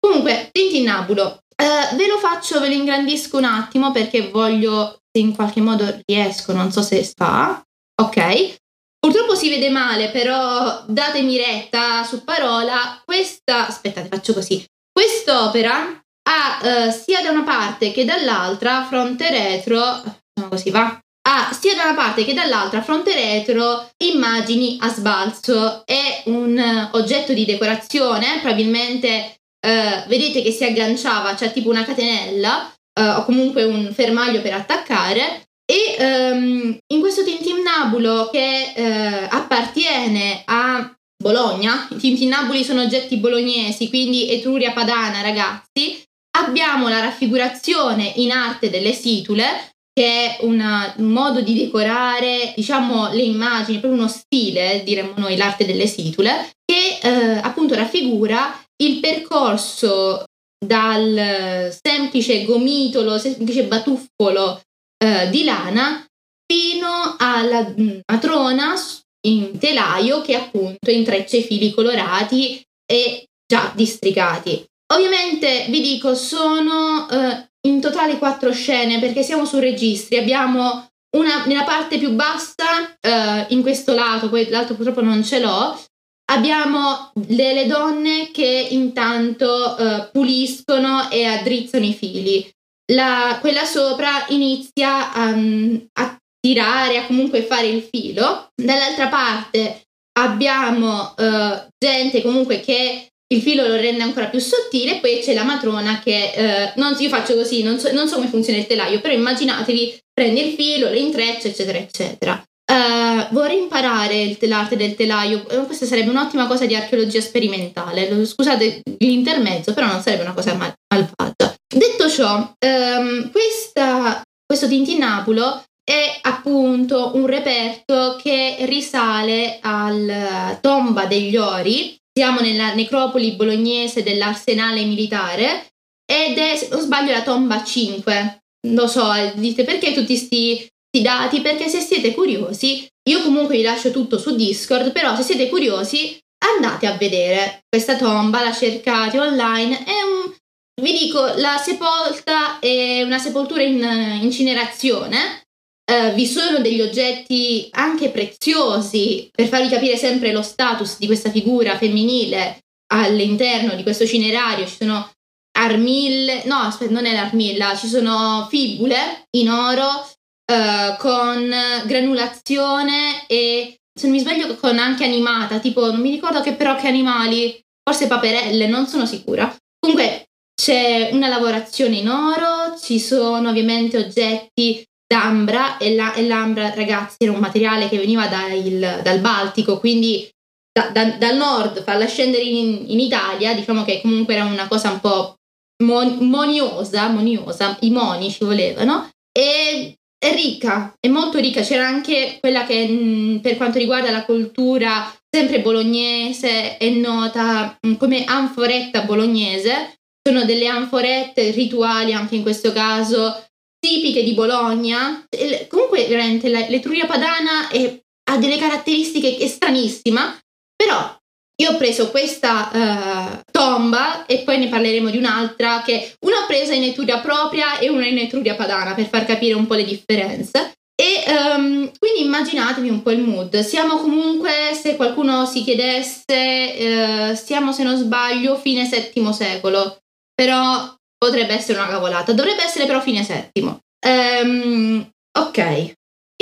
Comunque, Tintinnabulo, uh, ve lo faccio, ve lo ingrandisco un attimo perché voglio, se in qualche modo riesco, non so se fa. Ok. Purtroppo si vede male, però datemi retta su parola. Questa, aspettate, faccio così. Quest'opera ha uh, sia da una parte che dall'altra, fronte retro, facciamo così va, ha sia da una parte che dall'altra, fronte retro, immagini a sbalzo. È un uh, oggetto di decorazione, probabilmente uh, vedete che si agganciava, cioè tipo una catenella o comunque un fermaglio per attaccare. E um, in questo tintinnabulo che appartiene a Bologna, i tintinnabuli sono oggetti bolognesi, quindi Etruria Padana, ragazzi, abbiamo la raffigurazione in arte delle situle che è una, un modo di decorare, diciamo, le immagini, proprio uno stile, diremmo noi, l'arte delle situle, che eh, appunto raffigura il percorso dal semplice gomitolo, semplice batuffolo eh, di lana fino alla mm, matrona in telaio che appunto intreccia i fili colorati e già districati. Ovviamente vi dico, sono eh, in totale quattro scene perché siamo su registri. Abbiamo una nella parte più bassa, eh, in questo lato, poi l'altro purtroppo non ce l'ho. Abbiamo delle donne che intanto eh, puliscono e addrizzano i fili. La, quella sopra inizia a, a tirare, a comunque fare il filo. Dall'altra parte abbiamo uh, gente comunque che il filo lo rende ancora più sottile, poi c'è la matrona che eh, non, io faccio così, non so, non so, come funziona il telaio, però immaginatevi, prende il filo, lo intreccia, eccetera, eccetera. Uh, vorrei imparare l'arte del telaio, eh, questa sarebbe un'ottima cosa di archeologia sperimentale. Scusate l'intermezzo, però non sarebbe una cosa mal- malvagia. Detto ciò, um, questa, questo tintinnabulo è appunto un reperto che risale alla tomba degli ori siamo nella necropoli bolognese dell'arsenale militare ed è, se non sbaglio, la tomba 5. Lo so, dite perché tutti questi dati? Perché se siete curiosi, io comunque vi lascio tutto su Discord, però se siete curiosi andate a vedere questa tomba, la cercate online, è un... Vi dico, la sepolta è una sepoltura in incinerazione, Uh, vi sono degli oggetti anche preziosi per farvi capire sempre lo status di questa figura femminile all'interno di questo cinerario. Ci sono armille, no, aspetta, non è l'armilla, ci sono fibule in oro uh, con granulazione e se non mi sbaglio con anche animata, tipo non mi ricordo che però che animali, forse paperelle, non sono sicura. Comunque c'è una lavorazione in oro, ci sono ovviamente oggetti d'ambra e, la, e l'ambra, ragazzi, era un materiale che veniva da il, dal Baltico, quindi da, da, dal nord, farla scendere in, in, Italia, diciamo che comunque era una cosa un po' mon, moniosa, moniosa, i moni ci volevano, e è ricca, è molto ricca, c'era anche quella che mh, per quanto riguarda la cultura sempre bolognese è nota mh, come anforetta bolognese, sono delle anforette rituali anche in questo caso tipiche di Bologna. Comunque, veramente, l'Etruria padana è, ha delle caratteristiche stranissime, però io ho preso questa uh, tomba e poi ne parleremo di un'altra che una ho presa in Etruria propria e una in Etruria padana per far capire un po' le differenze. E um, quindi immaginatevi un po' il mood. Siamo comunque, se qualcuno si chiedesse, uh, siamo se non sbaglio fine settimo secolo, però potrebbe essere una cavolata, dovrebbe essere però fine settimo. Um, ok,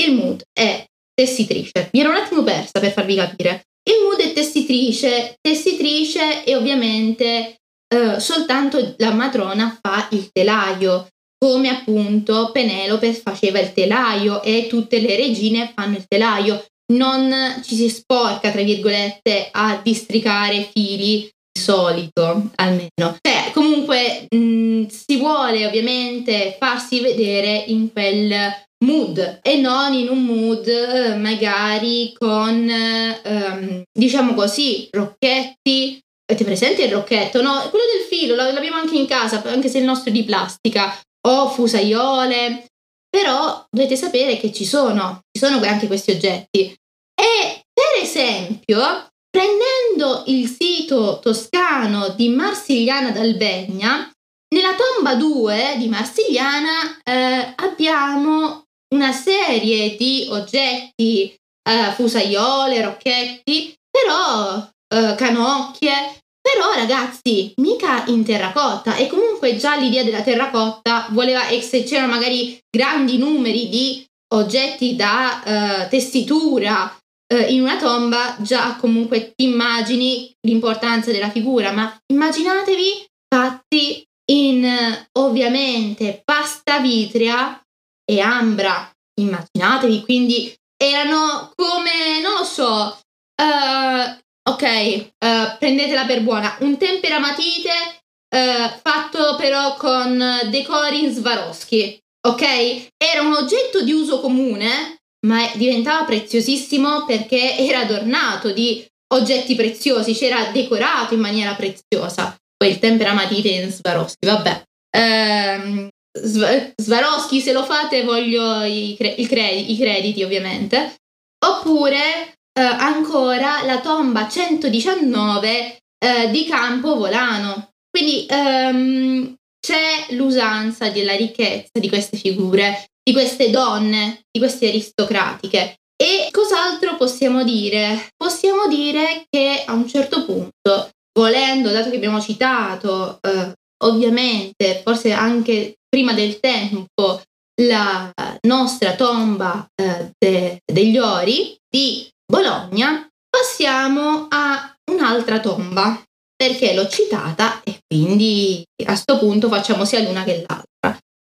il mood è tessitrice. Mi ero un attimo persa per farvi capire. Il mood è tessitrice, tessitrice e ovviamente uh, soltanto la matrona fa il telaio come appunto Penelope faceva il telaio e tutte le regine fanno il telaio. Non ci si sporca, tra virgolette, a districare fili solito, almeno. Cioè, comunque mh, mm, si vuole ovviamente farsi vedere in quel mood e non in un mood magari con, um, diciamo così, rocchetti Avete presente il rocchetto? No, quello del filo, l'abbiamo anche in casa, anche se il nostro è di plastica o fusaiole, però dovete sapere che ci sono, ci sono anche questi oggetti. E per esempio, prendendo il sito toscano di Marsigliana d'Albegna, nella tomba 2 di Marsigliana eh, abbiamo una serie di oggetti, eh, fusaiole, rocchetti, però eh, canocchie, però ragazzi, mica in terracotta e comunque già l'idea della terracotta voleva, e se c'erano magari grandi numeri di oggetti da uh, tessitura uh, in una tomba, già comunque ti immagini l'importanza della figura, ma immaginatevi fatti in ovviamente pasta vitrea e ambra, immaginatevi, quindi erano come, non lo so, uh, ok, uh, prendetela per buona, un temperamatite uh, fatto però con decori in Swarovski, ok? Era un oggetto di uso comune, ma diventava preziosissimo perché era adornato di oggetti preziosi, c'era decorato in maniera preziosa. Poi il temperamatite in Swarovski, vabbè. Um, Swarovski, se lo fate voglio i, cre- cre- i crediti ovviamente. Oppure eh, ancora la tomba 119 eh, di Campo Volano. Quindi ehm, c'è l'usanza della ricchezza di queste figure, di queste donne, di queste aristocratiche. E cos'altro possiamo dire? Possiamo dire che a un certo punto, volendo, dato che abbiamo citato, eh, ovviamente, forse anche prima del tempo, la nostra tomba eh, de- degli ori di Bologna, passiamo a un'altra tomba, perché l'ho citata e quindi a questo punto facciamo sia l'una che l'altra.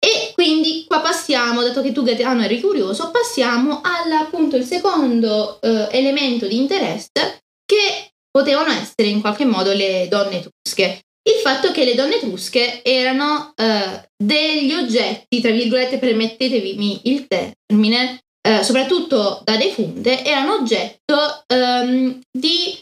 E quindi qua passiamo, dato che tu Gaetano eri curioso, passiamo appunto il secondo eh, elemento di interesse che potevano essere in qualche modo le donne etrusche. Il fatto che le donne etrusche erano eh, degli oggetti, tra virgolette, permettetevi il termine, eh, soprattutto da defunte, erano oggetto ehm, di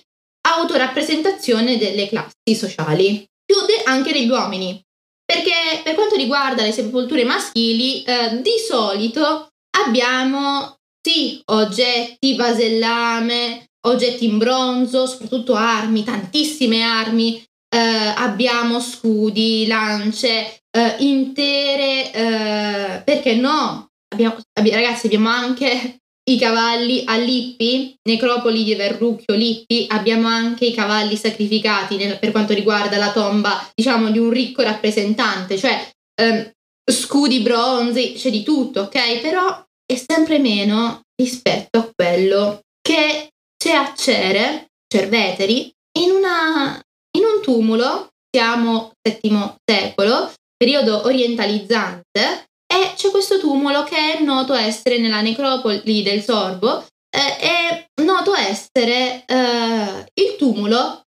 autorappresentazione delle classi sociali, più de- anche degli uomini. Perché per quanto riguarda le sepolture maschili, eh, di solito abbiamo sì oggetti, vasellame, oggetti in bronzo, soprattutto armi, tantissime armi, eh, abbiamo scudi, lance, eh, intere, eh, perché no, abbiamo, ragazzi, abbiamo anche i cavalli a Lippi, necropoli di Verrucchio, Lippi, abbiamo anche i cavalli sacrificati nel, per quanto riguarda la tomba, diciamo, di un ricco rappresentante, cioè ehm, scudi bronzi, c'è di tutto, ok? Però è sempre meno rispetto a quello che c'è a Cere, Cerveteri, in, una, in un tumulo, siamo VII secolo, periodo orientalizzante, e c'è questo tumulo che è noto essere nella necropoli del Sorbo, eh, è noto essere eh, il tumulo,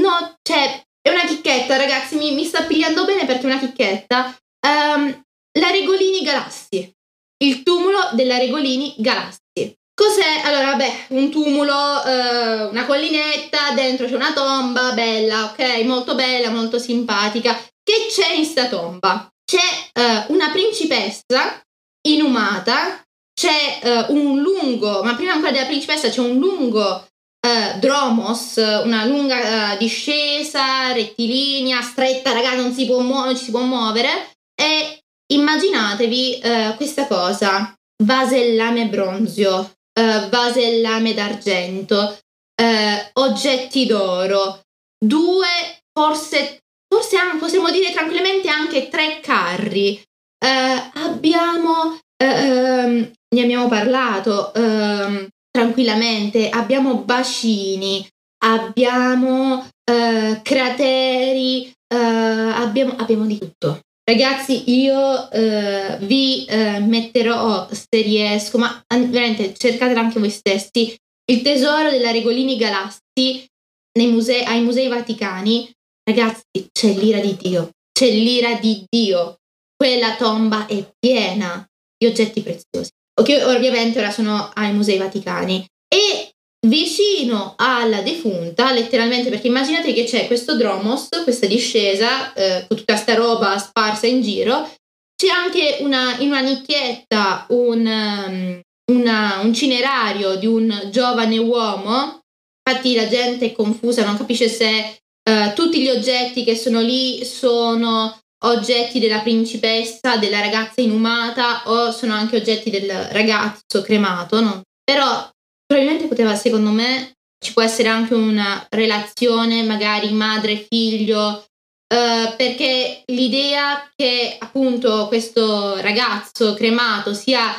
no, cioè è una chicchetta ragazzi, mi, mi, sta pigliando bene perché è una chicchetta, um, la Regolini Galassi, il tumulo della Regolini Galassi. Cos'è? Allora, vabbè, un tumulo, eh, una collinetta, dentro c'è una tomba, bella, ok? Molto bella, molto simpatica. Che c'è in sta tomba? C'è uh, una principessa inumata, c'è uh, un lungo, ma prima ancora della principessa c'è un lungo uh, dromos, una lunga discesa rettilinea, stretta, ragazzi, non si può, mu- non ci si può muovere. E immaginatevi questa cosa. vasellame bronzio, vasellame d'argento, oggetti d'oro, due, forse, forse possiamo dire tranquillamente anche tre carri. Uh, abbiamo, um, ne abbiamo parlato um, tranquillamente, abbiamo bacini, abbiamo crateri, abbiamo, abbiamo di tutto. Ragazzi, io eh, vi eh, metterò, se riesco, ma veramente cercatelo anche voi stessi, il tesoro della Regolini Galassi musei, ai Musei Vaticani. Ragazzi, c'è l'ira di Dio, c'è l'ira di Dio. Quella tomba è piena di oggetti preziosi, che ovviamente ora sono ai Musei Vaticani. E vicino alla defunta, letteralmente, perché immaginate che c'è questo dromos, questa discesa, eh, con tutta sta roba sparsa in giro, c'è anche una, in una nicchietta un, um, una, un cinerario di un giovane uomo, infatti la gente è confusa, non capisce se uh, tutti gli oggetti che sono lì sono oggetti della principessa, della ragazza inumata o sono anche oggetti del ragazzo cremato, no? però probabilmente poteva, secondo me, ci può essere anche una relazione magari madre-figlio, eh, perché l'idea che appunto questo ragazzo cremato sia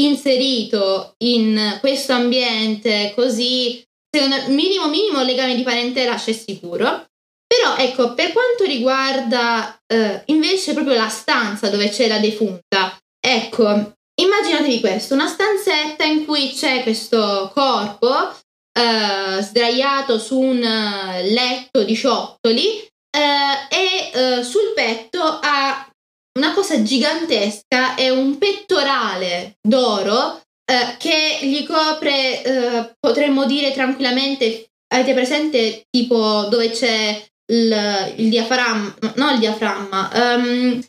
inserito in questo ambiente così, secondo me, minimo minimo legame di parentela c'è sicuro. Però ecco, per quanto riguarda eh, invece proprio la stanza dove c'è la defunta, ecco, Immaginatevi questo, una stanzetta in cui c'è questo corpo eh, sdraiato su un eh, letto di ciottoli eh, e eh, sul petto ha una cosa gigantesca, è un pettorale d'oro eh, che gli copre, eh, potremmo dire tranquillamente, avete presente tipo dove c'è il, il diaframma, no il diaframma, um,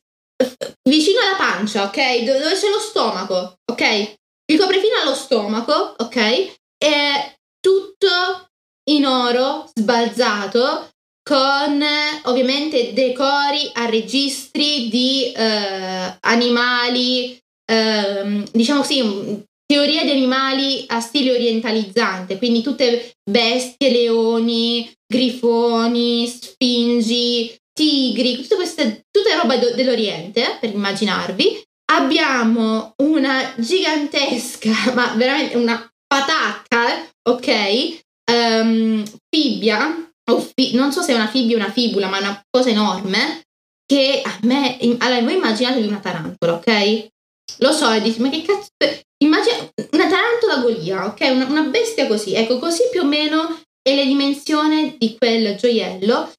vicino alla pancia, ok? Dove c'è lo stomaco, ok? Il copre fino allo stomaco, ok? E tutto in oro sbalzato con ovviamente decori a registri di eh, animali, eh, diciamo così, teoria di animali a stile orientalizzante, quindi tutte bestie, leoni, grifoni, sfingi, tigri, tutte queste tutte roba do, dell'Oriente, per immaginarvi. Abbiamo una gigantesca, [LAUGHS] ma veramente una patacca, ok? Um, fibbia, fi- non so se è una fibbia o una fibula, ma è una cosa enorme, che a me... Allora, voi immaginatevi una tarantola, ok? Lo so, e dici, ma che cazzo... Immagina una tarantola golia, ok? Una, una bestia così. Ecco, così più o meno è la dimensione di quel gioiello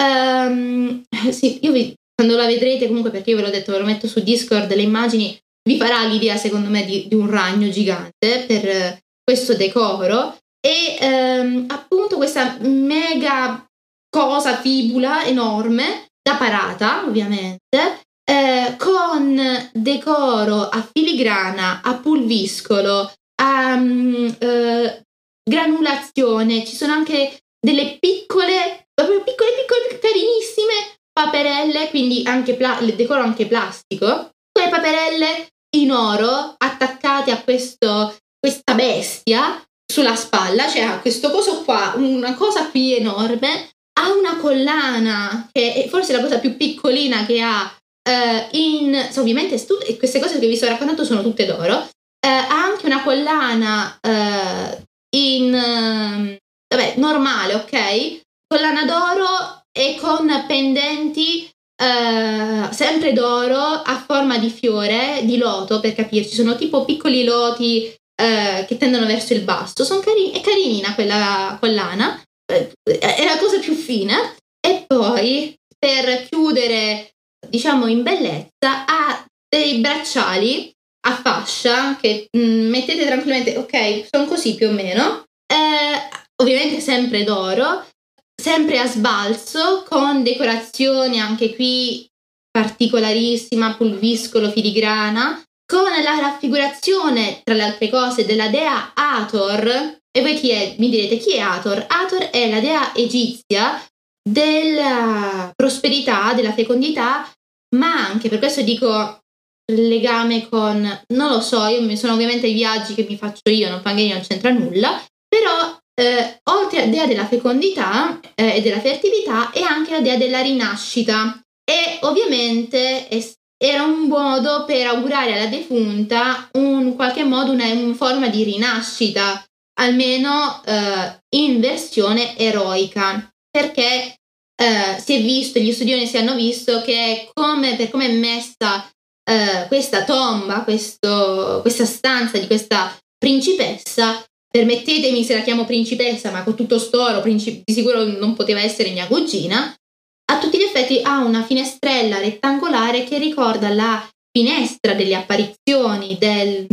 Um, [LAUGHS] sì, io vi, quando la vedrete, comunque perché io ve l'ho detto, ve lo metto su Discord, le immagini, vi farà l'idea secondo me di, di un ragno gigante per uh, questo decoro. E um, appunto questa mega cosa fibula enorme da parata ovviamente eh, con decoro a filigrana, a pulviscolo, a um, eh, granulazione, ci sono anche delle piccole proprio piccole, piccole, carinissime paperelle, quindi anche pla- il decoro anche plastico, quelle paperelle in oro attaccate a questo, questa bestia sulla spalla, cioè ha questo coso qua, una cosa qui enorme, ha una collana che è forse la cosa più piccolina che ha Uh, in, so, ovviamente stu- queste cose che vi sto raccontando sono tutte d'oro. Uh, ha anche una collana uh, in vabbè, normale, ok? collana d'oro e con pendenti Uh, sempre d'oro a forma di fiore, di loto per capirci, sono tipo piccoli loti uh, che tendono verso il basso, Sono carini, è carinina quella collana, uh, è la cosa più fina e poi per chiudere diciamo in bellezza ha dei bracciali a fascia che mh, mm, mettete tranquillamente, ok, sono così più o meno, ovviamente sempre d'oro sempre a sbalzo con decorazione anche qui particolarissima, pulviscolo, filigrana, con la raffigurazione, tra le altre cose, della dea Ator. E voi chi è? Mi direte chi è Ator? Ator è la dea egizia della prosperità, della fecondità, ma anche, per questo dico, legame con, non lo so, io sono ovviamente i viaggi che mi faccio io, non Pangani non c'entra nulla, però eh, oltre all'idea della fecondità eh, e della fertilità è anche l'idea della rinascita. E ovviamente è, era un modo per augurare alla defunta un qualche modo una, una forma di rinascita, almeno eh, in versione eroica, perché eh, si è visto, gli studiosi hanno visto che come, per come è messa eh, questa tomba, questo, questa stanza di questa principessa, permettetemi se la chiamo principessa, ma con tutto storo, princip- di sicuro non poteva essere mia cugina, a tutti gli effetti ha una finestrella rettangolare che ricorda la finestra delle apparizioni del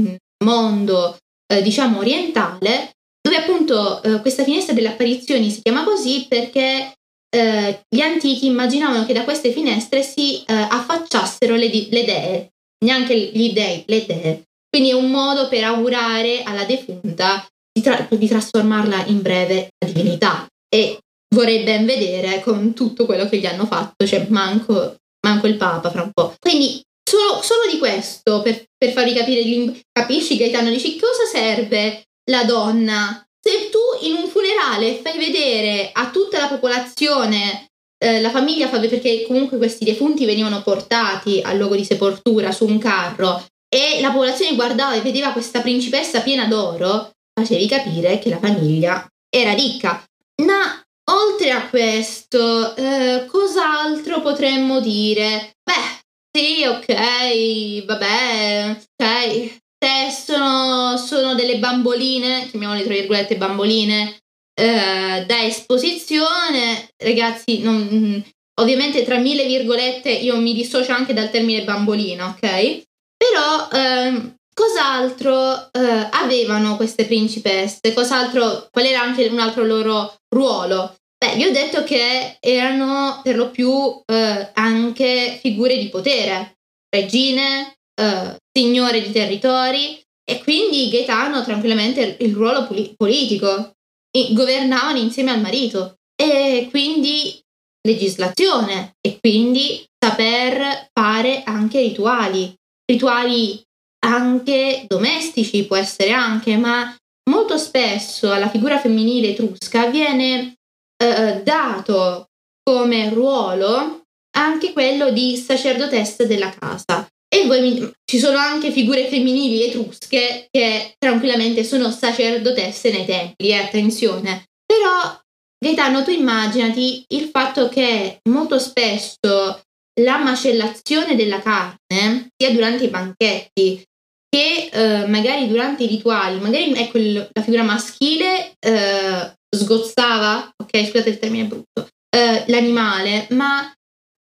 mondo, eh, diciamo, orientale, dove appunto eh, questa finestra delle apparizioni si chiama così perché eh, gli antichi immaginavano che da queste finestre si eh, affacciassero le, le dee, neanche gli dei, le dee. Quindi è un modo per augurare alla defunta di, tra- di trasformarla in breve a divinità. E vorrei ben vedere con tutto quello che gli hanno fatto, cioè manco, manco il Papa fra un po'. Quindi solo, solo di questo, per, per farvi capire, capisci Gaetano, dici cosa serve la donna funerale fai vedere a tutta la popolazione, eh, la famiglia fa perché comunque questi defunti venivano portati al luogo di sepoltura su un carro e la popolazione guardava e vedeva questa principessa piena d'oro, facevi capire che la famiglia era ricca. Ma oltre a questo, eh, cos'altro potremmo dire? Beh, sì, ok, vabbè, ok, sono, sono delle bamboline, chiamiamole tra virgolette bamboline, eh, da esposizione, ragazzi, non, ovviamente tra mille virgolette io mi dissocio anche dal termine bambolina, ok? Però ehm, cos'altro eh, avevano queste principesse? Cos'altro, qual era anche un altro loro ruolo? Beh, vi ho detto che erano per lo più eh, anche figure di potere, regine, eh, signore di territori e quindi Gaetano tranquillamente il ruolo poli- politico, governavano insieme al marito e quindi legislazione e quindi saper fare anche rituali, rituali anche domestici può essere anche, ma molto spesso alla figura femminile etrusca viene eh, dato come ruolo anche quello di sacerdotessa della casa. E voi mi, ci sono anche figure femminili etrusche che tranquillamente sono sacerdotesse nei templi, eh, attenzione. Però, Gaetano, tu immaginati il fatto che molto spesso la macellazione della carne, sia durante i banchetti che eh, magari durante i rituali, magari ecco il, la figura maschile eh, sgozzava, ok, scusate il termine brutto, eh, l'animale, ma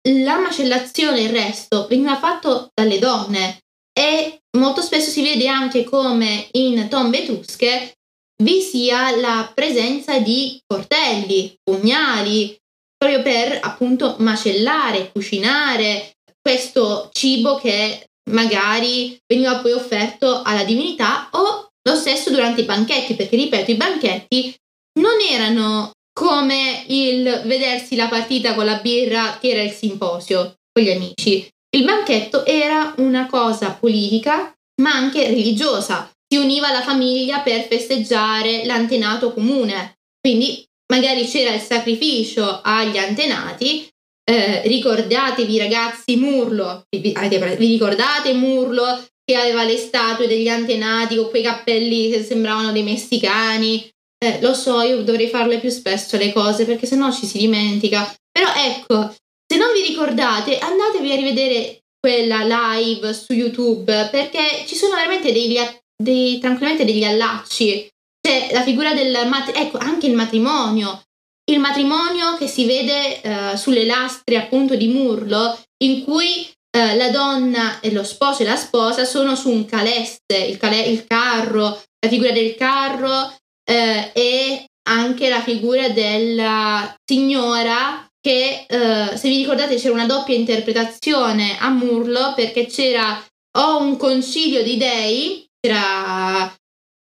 la macellazione, il resto, veniva fatto dalle donne e molto spesso si vede anche come in tombe etrusche vi sia la presenza di cortelli, pugnali, proprio per appunto macellare, cucinare questo cibo che magari veniva poi offerto alla divinità o lo stesso durante i banchetti, perché ripeto, i banchetti non erano come il vedersi la partita con la birra che era il simposio con gli amici. Il banchetto era una cosa politica ma anche religiosa. Si univa la famiglia per festeggiare l'antenato comune. Quindi magari c'era il sacrificio agli antenati. Eh, ricordatevi ragazzi Murlo, vi, vi ricordate Murlo che aveva le statue degli antenati con quei cappelli che sembravano dei messicani, eh, lo so, io dovrei farle più spesso le cose perché sennò ci si dimentica. Però ecco, se non vi ricordate, andatevi a rivedere quella live su YouTube perché ci sono veramente degli, dei, tranquillamente degli allacci. C'è la figura del matrimonio, ecco, anche il matrimonio. Il matrimonio che si vede uh, sulle lastre appunto di Murlo, in cui uh, la donna e lo sposo e la sposa sono su un caleste, il, cal- il carro, la figura del carro eh, e anche la figura della signora che eh, se vi ricordate c'era una doppia interpretazione a Murlo perché c'era o un concilio di dei, c'era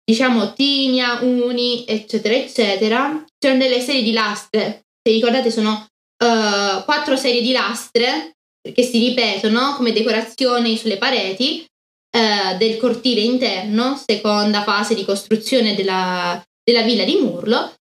diciamo Tinia, Uni, eccetera, eccetera, c'erano delle serie di lastre, se ricordate sono uh, quattro serie di lastre che si ripetono come decorazioni sulle pareti eh, del cortile interno, seconda fase di costruzione della, della villa di Murlo.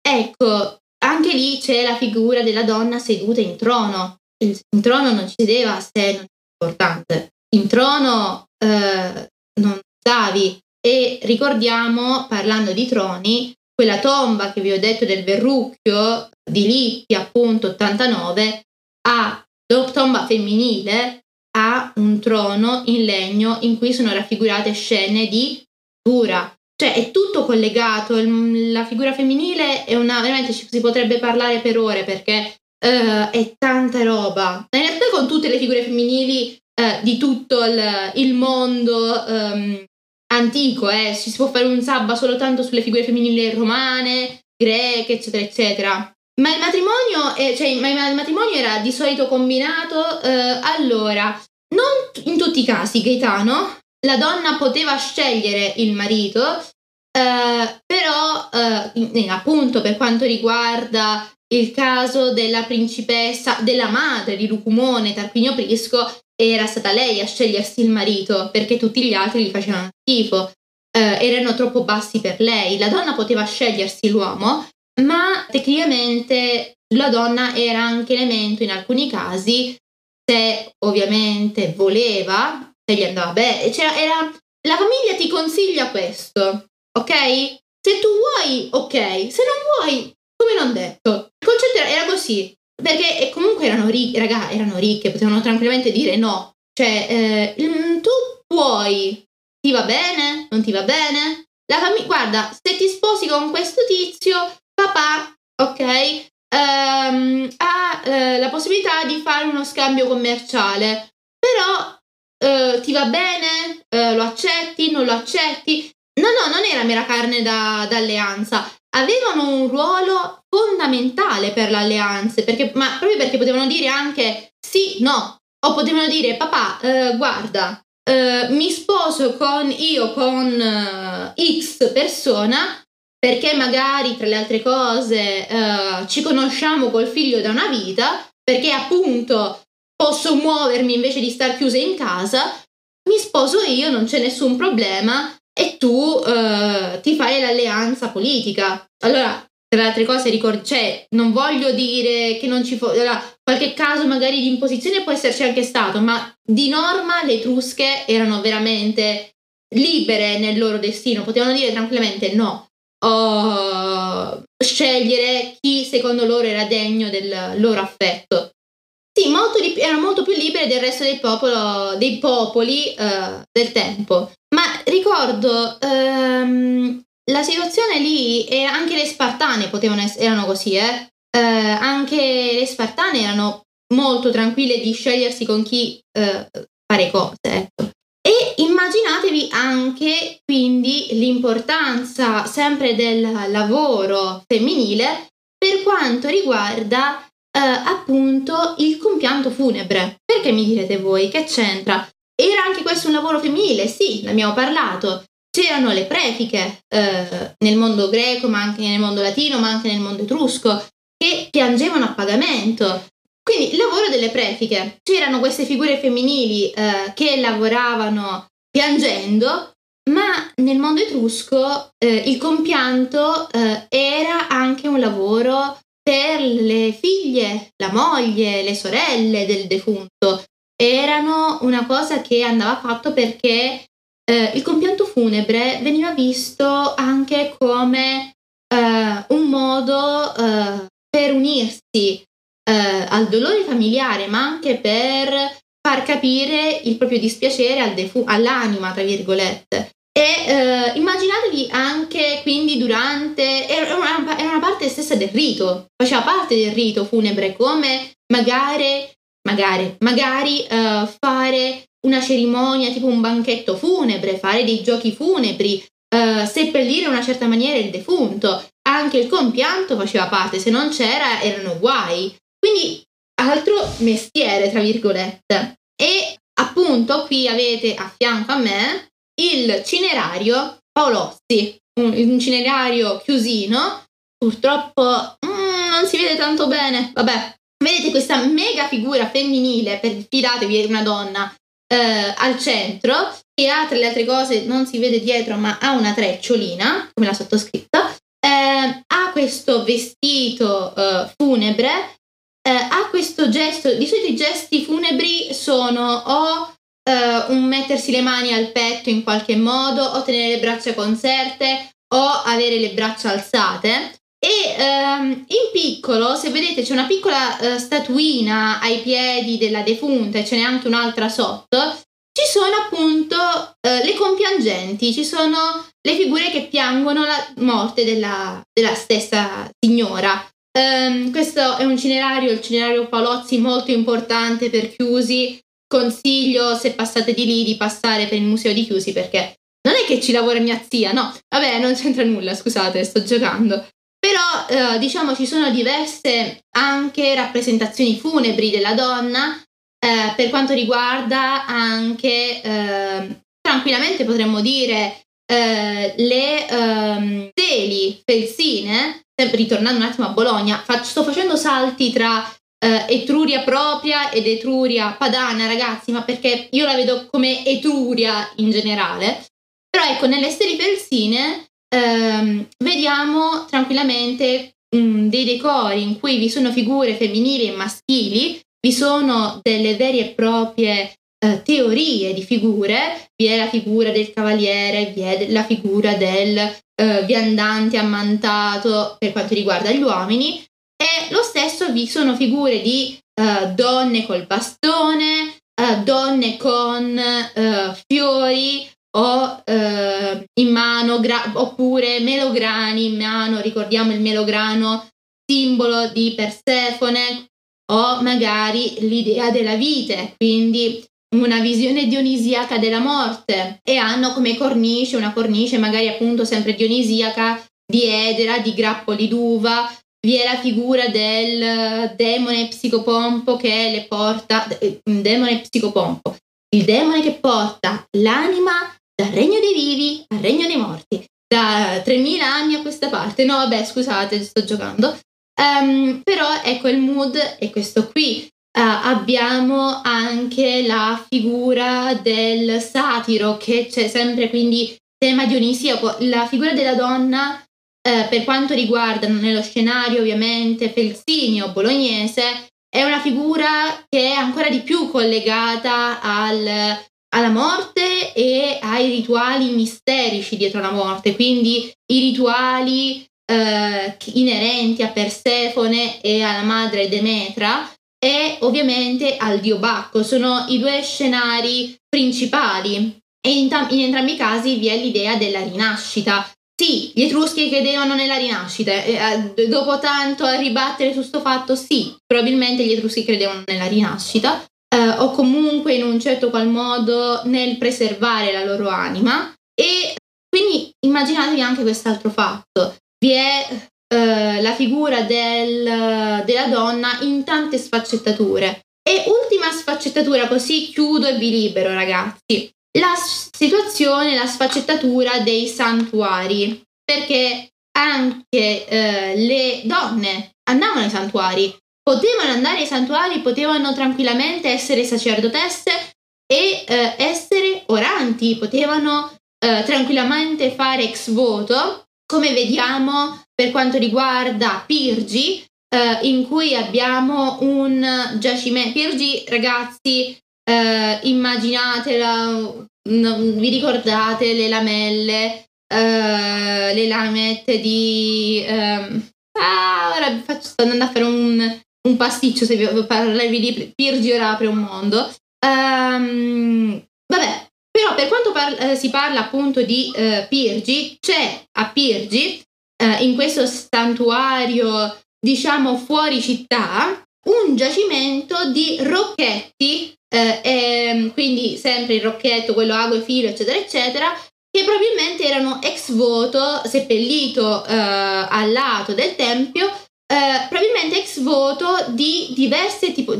Ecco, anche lì c'è la figura della donna seduta in trono. Il, in trono non ci sedeva se non è importante. In trono eh, non stavi. E ricordiamo, parlando di troni, quella tomba che vi ho detto del Verrucchio di Lippi, appunto 89, ha tomba femminile ha un trono in legno in cui sono raffigurate scene di dura. Cioè è tutto collegato, la figura femminile è una, veramente si potrebbe parlare per ore perché uh, è tanta roba. In realtà con tutte le figure femminili uh, di tutto il, il mondo um, antico, eh, si può fare un sabba soltanto sulle figure femminili romane, greche, eccetera, eccetera. Ma il matrimonio, è, cioè, ma il matrimonio era di solito combinato, eh, allora, non in tutti i casi, Gaetano, la donna poteva scegliere il marito, eh, però eh, appunto per quanto riguarda il caso della principessa, della madre di Lucumone, Tarquinio Prisco, era stata lei a scegliersi il marito perché tutti gli altri gli facevano schifo, eh, erano troppo bassi per lei. La donna poteva scegliersi l'uomo, ma tecnicamente la donna era anche elemento in alcuni casi se ovviamente voleva, se gli andava bene, cioè era, la famiglia ti consiglia questo, ok? Se tu vuoi, ok, se non vuoi, come non detto. Il concetto era, così, perché comunque erano ricche, raga, erano ricche, potevano tranquillamente dire no. Cioè, eh, tu puoi, ti va bene, non ti va bene? La famiglia, guarda, se ti sposi con questo tizio, papà, ok, ehm, ha eh, la possibilità di fare uno scambio commerciale, però eh, ti va bene? Eh, lo accetti? Non lo accetti? No, no, non era mera carne da, d'alleanza, avevano un ruolo fondamentale per l'alleanza, perché, ma proprio perché potevano dire anche sì, no, o potevano dire papà, eh, guarda, eh, mi sposo con io con eh, X persona perché magari tra le altre cose eh, ci conosciamo col figlio da una vita, perché appunto posso muovermi invece di star chiusa in casa, mi sposo io, non c'è nessun problema e tu eh, ti fai l'alleanza politica. Allora, tra le altre cose, ricordi, cioè, non voglio dire che non ci fosse, allora, qualche caso magari di imposizione può esserci anche stato, ma di norma le Etrusche erano veramente libere nel loro destino, potevano dire tranquillamente no uh, scegliere chi secondo loro era degno del loro affetto. Sì, molto di, erano molto più libere del resto dei, popolo, dei popoli uh, del tempo. Ma ricordo um, la situazione lì e anche le Spartane potevano essere, erano così, eh? Uh, anche le Spartane erano molto tranquille di scegliersi con chi uh, fare cose. Ecco. E immaginatevi anche quindi l'importanza sempre del lavoro femminile per quanto riguarda eh, appunto il compianto funebre. Perché mi direte voi che c'entra? Era anche questo un lavoro femminile? Sì, ne abbiamo parlato. C'erano le prefiche eh, nel mondo greco, ma anche nel mondo latino, ma anche nel mondo etrusco, che piangevano a pagamento. Quindi il lavoro delle prefiche. C'erano queste figure femminili eh, che lavoravano piangendo, ma nel mondo etrusco eh, il compianto eh, era anche un lavoro per le figlie, la moglie, le sorelle del defunto. Erano una cosa che andava fatto perché eh, il compianto funebre veniva visto anche come eh, un modo eh, per unirsi eh, al dolore familiare, ma anche per far capire il proprio dispiacere al defu- all'anima, tra virgolette. E eh, immaginatevi anche quindi durante, era una, era una, parte stessa del rito, faceva parte del rito funebre, come magari, magari, magari uh, fare una cerimonia tipo un banchetto funebre, fare dei giochi funebri, uh, seppellire in una certa maniera il defunto. Anche il compianto faceva parte, se non c'era erano guai. Quindi altro mestiere, tra virgolette. E appunto qui avete a fianco a me il cinerario Paolozzi, un, un cinerario chiusino. Purtroppo mm, non si vede tanto bene, vabbè, vedete questa mega figura femminile, per, fidatevi, è una donna, eh, al centro, che ha tra le altre cose, non si vede dietro, ma ha una trecciolina, come la sottoscritta, eh, ha questo vestito eh, funebre, eh, ha questo gesto, di solito i gesti funebri sono o eh, un mettersi le mani al petto in qualche modo, o tenere le braccia conserte, o avere le braccia alzate. E ehm, in piccolo, se vedete, c'è una piccola eh, statuina ai piedi della defunta e ce n'è anche un'altra sotto. Ci sono appunto eh, le compiangenti, ci sono le figure che piangono la morte della, della stessa signora. Um, questo è un cinerario, il cinerario Palozzi, molto importante per Chiusi. Consiglio, se passate di lì, di passare per il museo di Chiusi perché non è che ci lavora mia zia, no, vabbè, non c'entra nulla, scusate, sto giocando. Però, eh, diciamo, ci sono diverse anche rappresentazioni funebri della donna eh, per quanto riguarda anche, eh, tranquillamente potremmo dire, eh, le um, teli felsine, ritornando un attimo a Bologna, faccio, sto facendo salti tra uh, Etruria propria ed Etruria padana, ragazzi, ma perché io la vedo come Etruria in generale. Però ecco, nelle steli felsine ehm, vediamo tranquillamente um, dei decori in cui vi sono figure femminili e maschili, vi sono delle vere e proprie eh, teorie di figure, vi è la figura del cavaliere, vi è la figura del eh, viandante ammantato per quanto riguarda gli uomini. E lo stesso vi sono figure di eh, donne col bastone, eh, donne con eh, fiori o eh, in mano, gra- oppure melograni in mano, ricordiamo il melograno simbolo di Persefone, o magari l'idea della vite, quindi una visione dionisiaca della morte. E hanno come cornice una cornice magari appunto sempre dionisiaca di edera, di grappoli d'uva, vi è la figura del demone psicopompo che le porta, demone psicopompo, il demone che porta l'anima dal regno dei vivi al regno dei morti, da 3000 anni a questa parte. No, vabbè, scusate, sto giocando. Um, però ecco il mood è questo qui. Uh, abbiamo anche la figura del satiro che c'è sempre quindi tema dionisiaco. La figura della donna uh, per quanto riguarda nello scenario ovviamente felsinio bolognese è una figura che è ancora di più collegata al, alla morte e ai rituali misterici dietro la morte, quindi i rituali eh, inerenti a Persefone e alla madre Demetra e ovviamente al dio Bacco. Sono i due scenari principali e in, tam- in entrambi i casi vi è l'idea della rinascita. Sì, gli Etruschi credevano nella rinascita, eh, dopo tanto a ribattere su questo fatto, sì, probabilmente gli Etruschi credevano nella rinascita, o comunque in un certo qual modo nel preservare la loro anima. E quindi immaginatevi anche quest'altro fatto vi è eh, la figura del, della donna in tante sfaccettature. E ultima sfaccettatura, così chiudo e vi libero ragazzi, la situazione, la sfaccettatura dei santuari, perché anche eh, le donne andavano ai santuari, potevano andare ai santuari, potevano tranquillamente essere sacerdotesse e eh, essere oranti, potevano eh, tranquillamente fare ex voto come vediamo per quanto riguarda Pirgi, eh, in cui abbiamo un giacimento. Pirgi, ragazzi, eh, immaginatela, no, vi ricordate le lamelle, eh, le lamette di... Ehm, ah, ora faccio, sto andando a fare un, un pasticcio se vi parlarvi di Pirgi ora apre un mondo. Um, vabbè, però per quanto par- eh, si parla appunto di eh, Pirgi, c'è a Pirgi, eh, in questo santuario diciamo fuori città, un giacimento di rocchetti, eh, e, quindi sempre il rocchetto, quello ago e filo, eccetera, eccetera, che probabilmente erano ex voto seppellito eh, al lato del tempio, eh, probabilmente ex voto di diverse tipo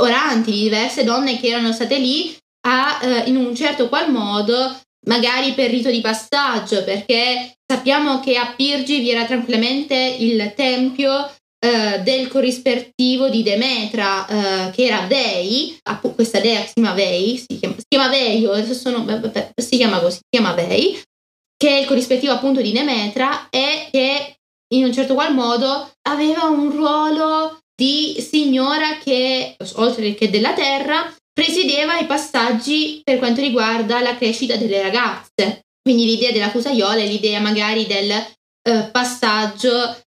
oranti, di diverse donne che erano state lì a eh, in un certo qual modo, magari per rito di passaggio, perché sappiamo che a Pirgi vi era tranquillamente il tempio eh, del corrispettivo di Demetra, eh, che era Vei, appunto, questa dea si chiama Vei, si chiama, si chiama Veio, adesso sono, si chiama così, si chiama Vei, che è il corrispettivo appunto di Demetra e che in un certo qual modo aveva un ruolo di signora che, oltre che della terra, presiedeva i passaggi per quanto riguarda la crescita delle ragazze. Quindi l'idea della fusaiola è l'idea magari del eh, passaggio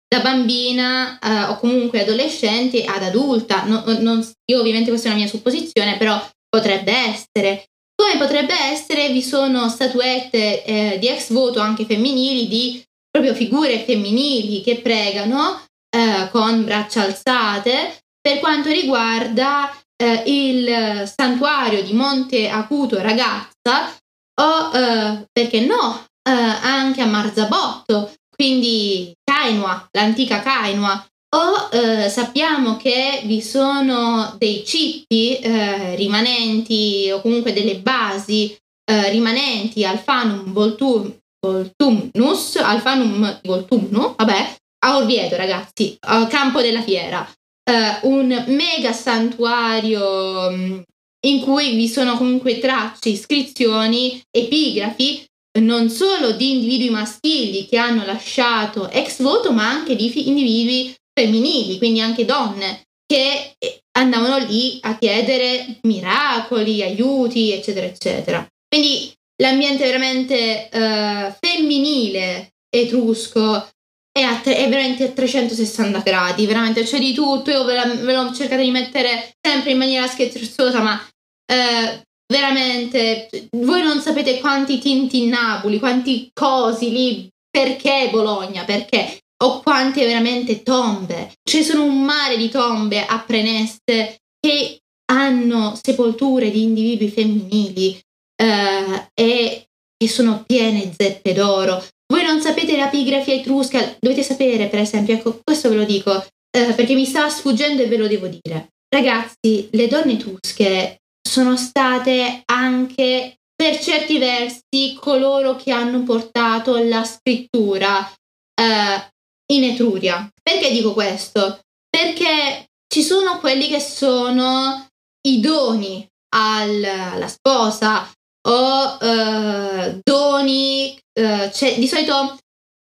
da bambina eh, o comunque adolescente ad adulta. No, non, io ovviamente questa è una mia supposizione, però potrebbe essere. Come potrebbe essere, vi sono statuette eh, di ex voto anche femminili di proprio figure femminili che pregano eh, con braccia alzate per quanto riguarda eh, il santuario di Monte Acuto Ragazza o eh, perché no eh, anche a Marzabotto quindi Kainua, l'antica Kainua. O eh, sappiamo che vi sono dei cippi eh, rimanenti o comunque delle basi rimanenti Alfanum voltum, voltumnus, Alfanum voltumnu, vabbè, a Orvieto ragazzi, a Campo della Fiera, eh, un mega santuario mm, in cui vi sono comunque tracce, iscrizioni, epigrafi non solo di individui maschili che hanno lasciato ex voto, ma anche di individui femminili, quindi anche donne che eh, andavano lì a chiedere miracoli, aiuti, eccetera, eccetera. Quindi l'ambiente veramente uh, femminile etrusco è, tre, è, veramente a 360 gradi, veramente c'è di tutto. Io ve, la, ve l'ho cercato di mettere sempre in maniera scherzosa, ma uh, veramente voi non sapete quanti tintinnabuli, quanti cosi lì, perché Bologna, perché o quante veramente tombe. Ci sono un mare di tombe a Preneste che hanno sepolture di individui femminili eh, e che sono piene zeppe d'oro. Voi non sapete l'epigrafia etrusca, dovete sapere per esempio, ecco questo ve lo dico eh, perché mi sta sfuggendo e ve lo devo dire. Ragazzi, le donne etrusche sono state anche per certi versi coloro che hanno portato la scrittura eh, in Etruria. Perché dico questo? Perché ci sono quelli che sono i doni al, alla sposa o eh, doni, eh, di solito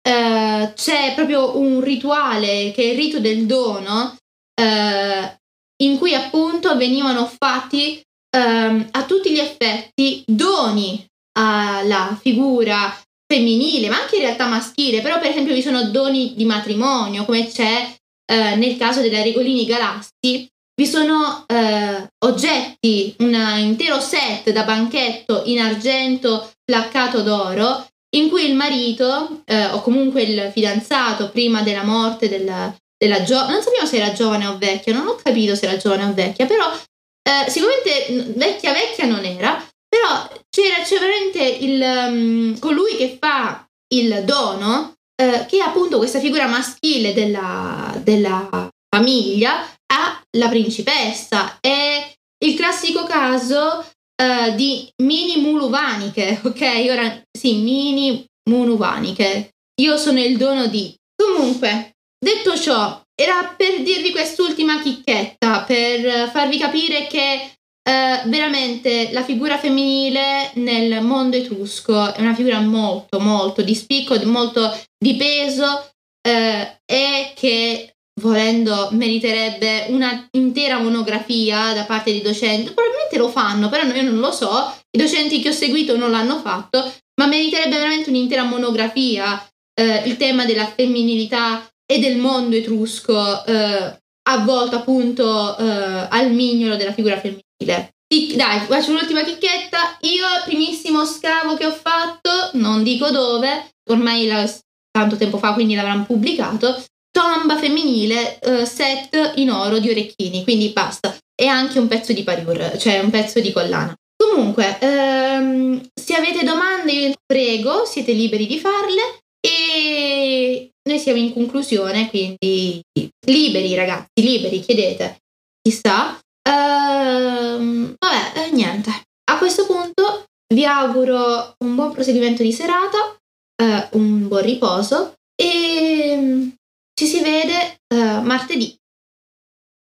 eh, c'è proprio un rituale che è il rito del dono eh, in cui appunto venivano fatti ehm, a tutti gli effetti doni alla figura femminile, ma anche in realtà maschile, però per esempio vi sono doni di matrimonio, come c'è eh, nel caso della Regolini Galassi, vi sono eh, oggetti, un intero set da banchetto in argento placcato d'oro, in cui il marito eh, o comunque il fidanzato prima della morte della, della giovane, non sappiamo se era giovane o vecchia, non ho capito se era giovane o vecchia, però eh, sicuramente vecchia vecchia non era, però c'era, c'è veramente il, um, colui che fa il dono, eh, che è appunto questa figura maschile della, della famiglia, a la principessa. È il classico caso uh, di mini muluvaniche, [LAUGHS] ok? Ora sì, mini muluvaniche. Io sono il dono di. Comunque, detto ciò, era per dirvi quest'ultima chicchetta, per farvi capire che eh, veramente la figura femminile nel mondo etrusco è una figura molto, molto di spicco, molto di peso eh, e che volendo meriterebbe una intera monografia da parte di docenti. Probabilmente lo fanno, però io non lo so. I docenti che ho seguito non l'hanno fatto, ma meriterebbe veramente un'intera monografia eh, il tema della femminilità e del mondo etrusco eh, avvolto appunto eh, al mignolo della figura femminile. Dai, faccio l'ultima chicchetta. Io, primissimo scavo che ho fatto, non dico dove, ormai la, tanto tempo fa, quindi l'avranno pubblicato. Tomba femminile, uh, set in oro di orecchini, quindi basta. E anche un pezzo di parure, cioè un pezzo di collana. Comunque, ehm, se avete domande, prego, siete liberi di farle. E noi siamo in conclusione, quindi liberi ragazzi, liberi, chiedete. Chissà. Ehm, vabbè, eh, niente. A questo punto vi auguro un buon proseguimento di serata, eh, un buon riposo e ci si vede eh, martedì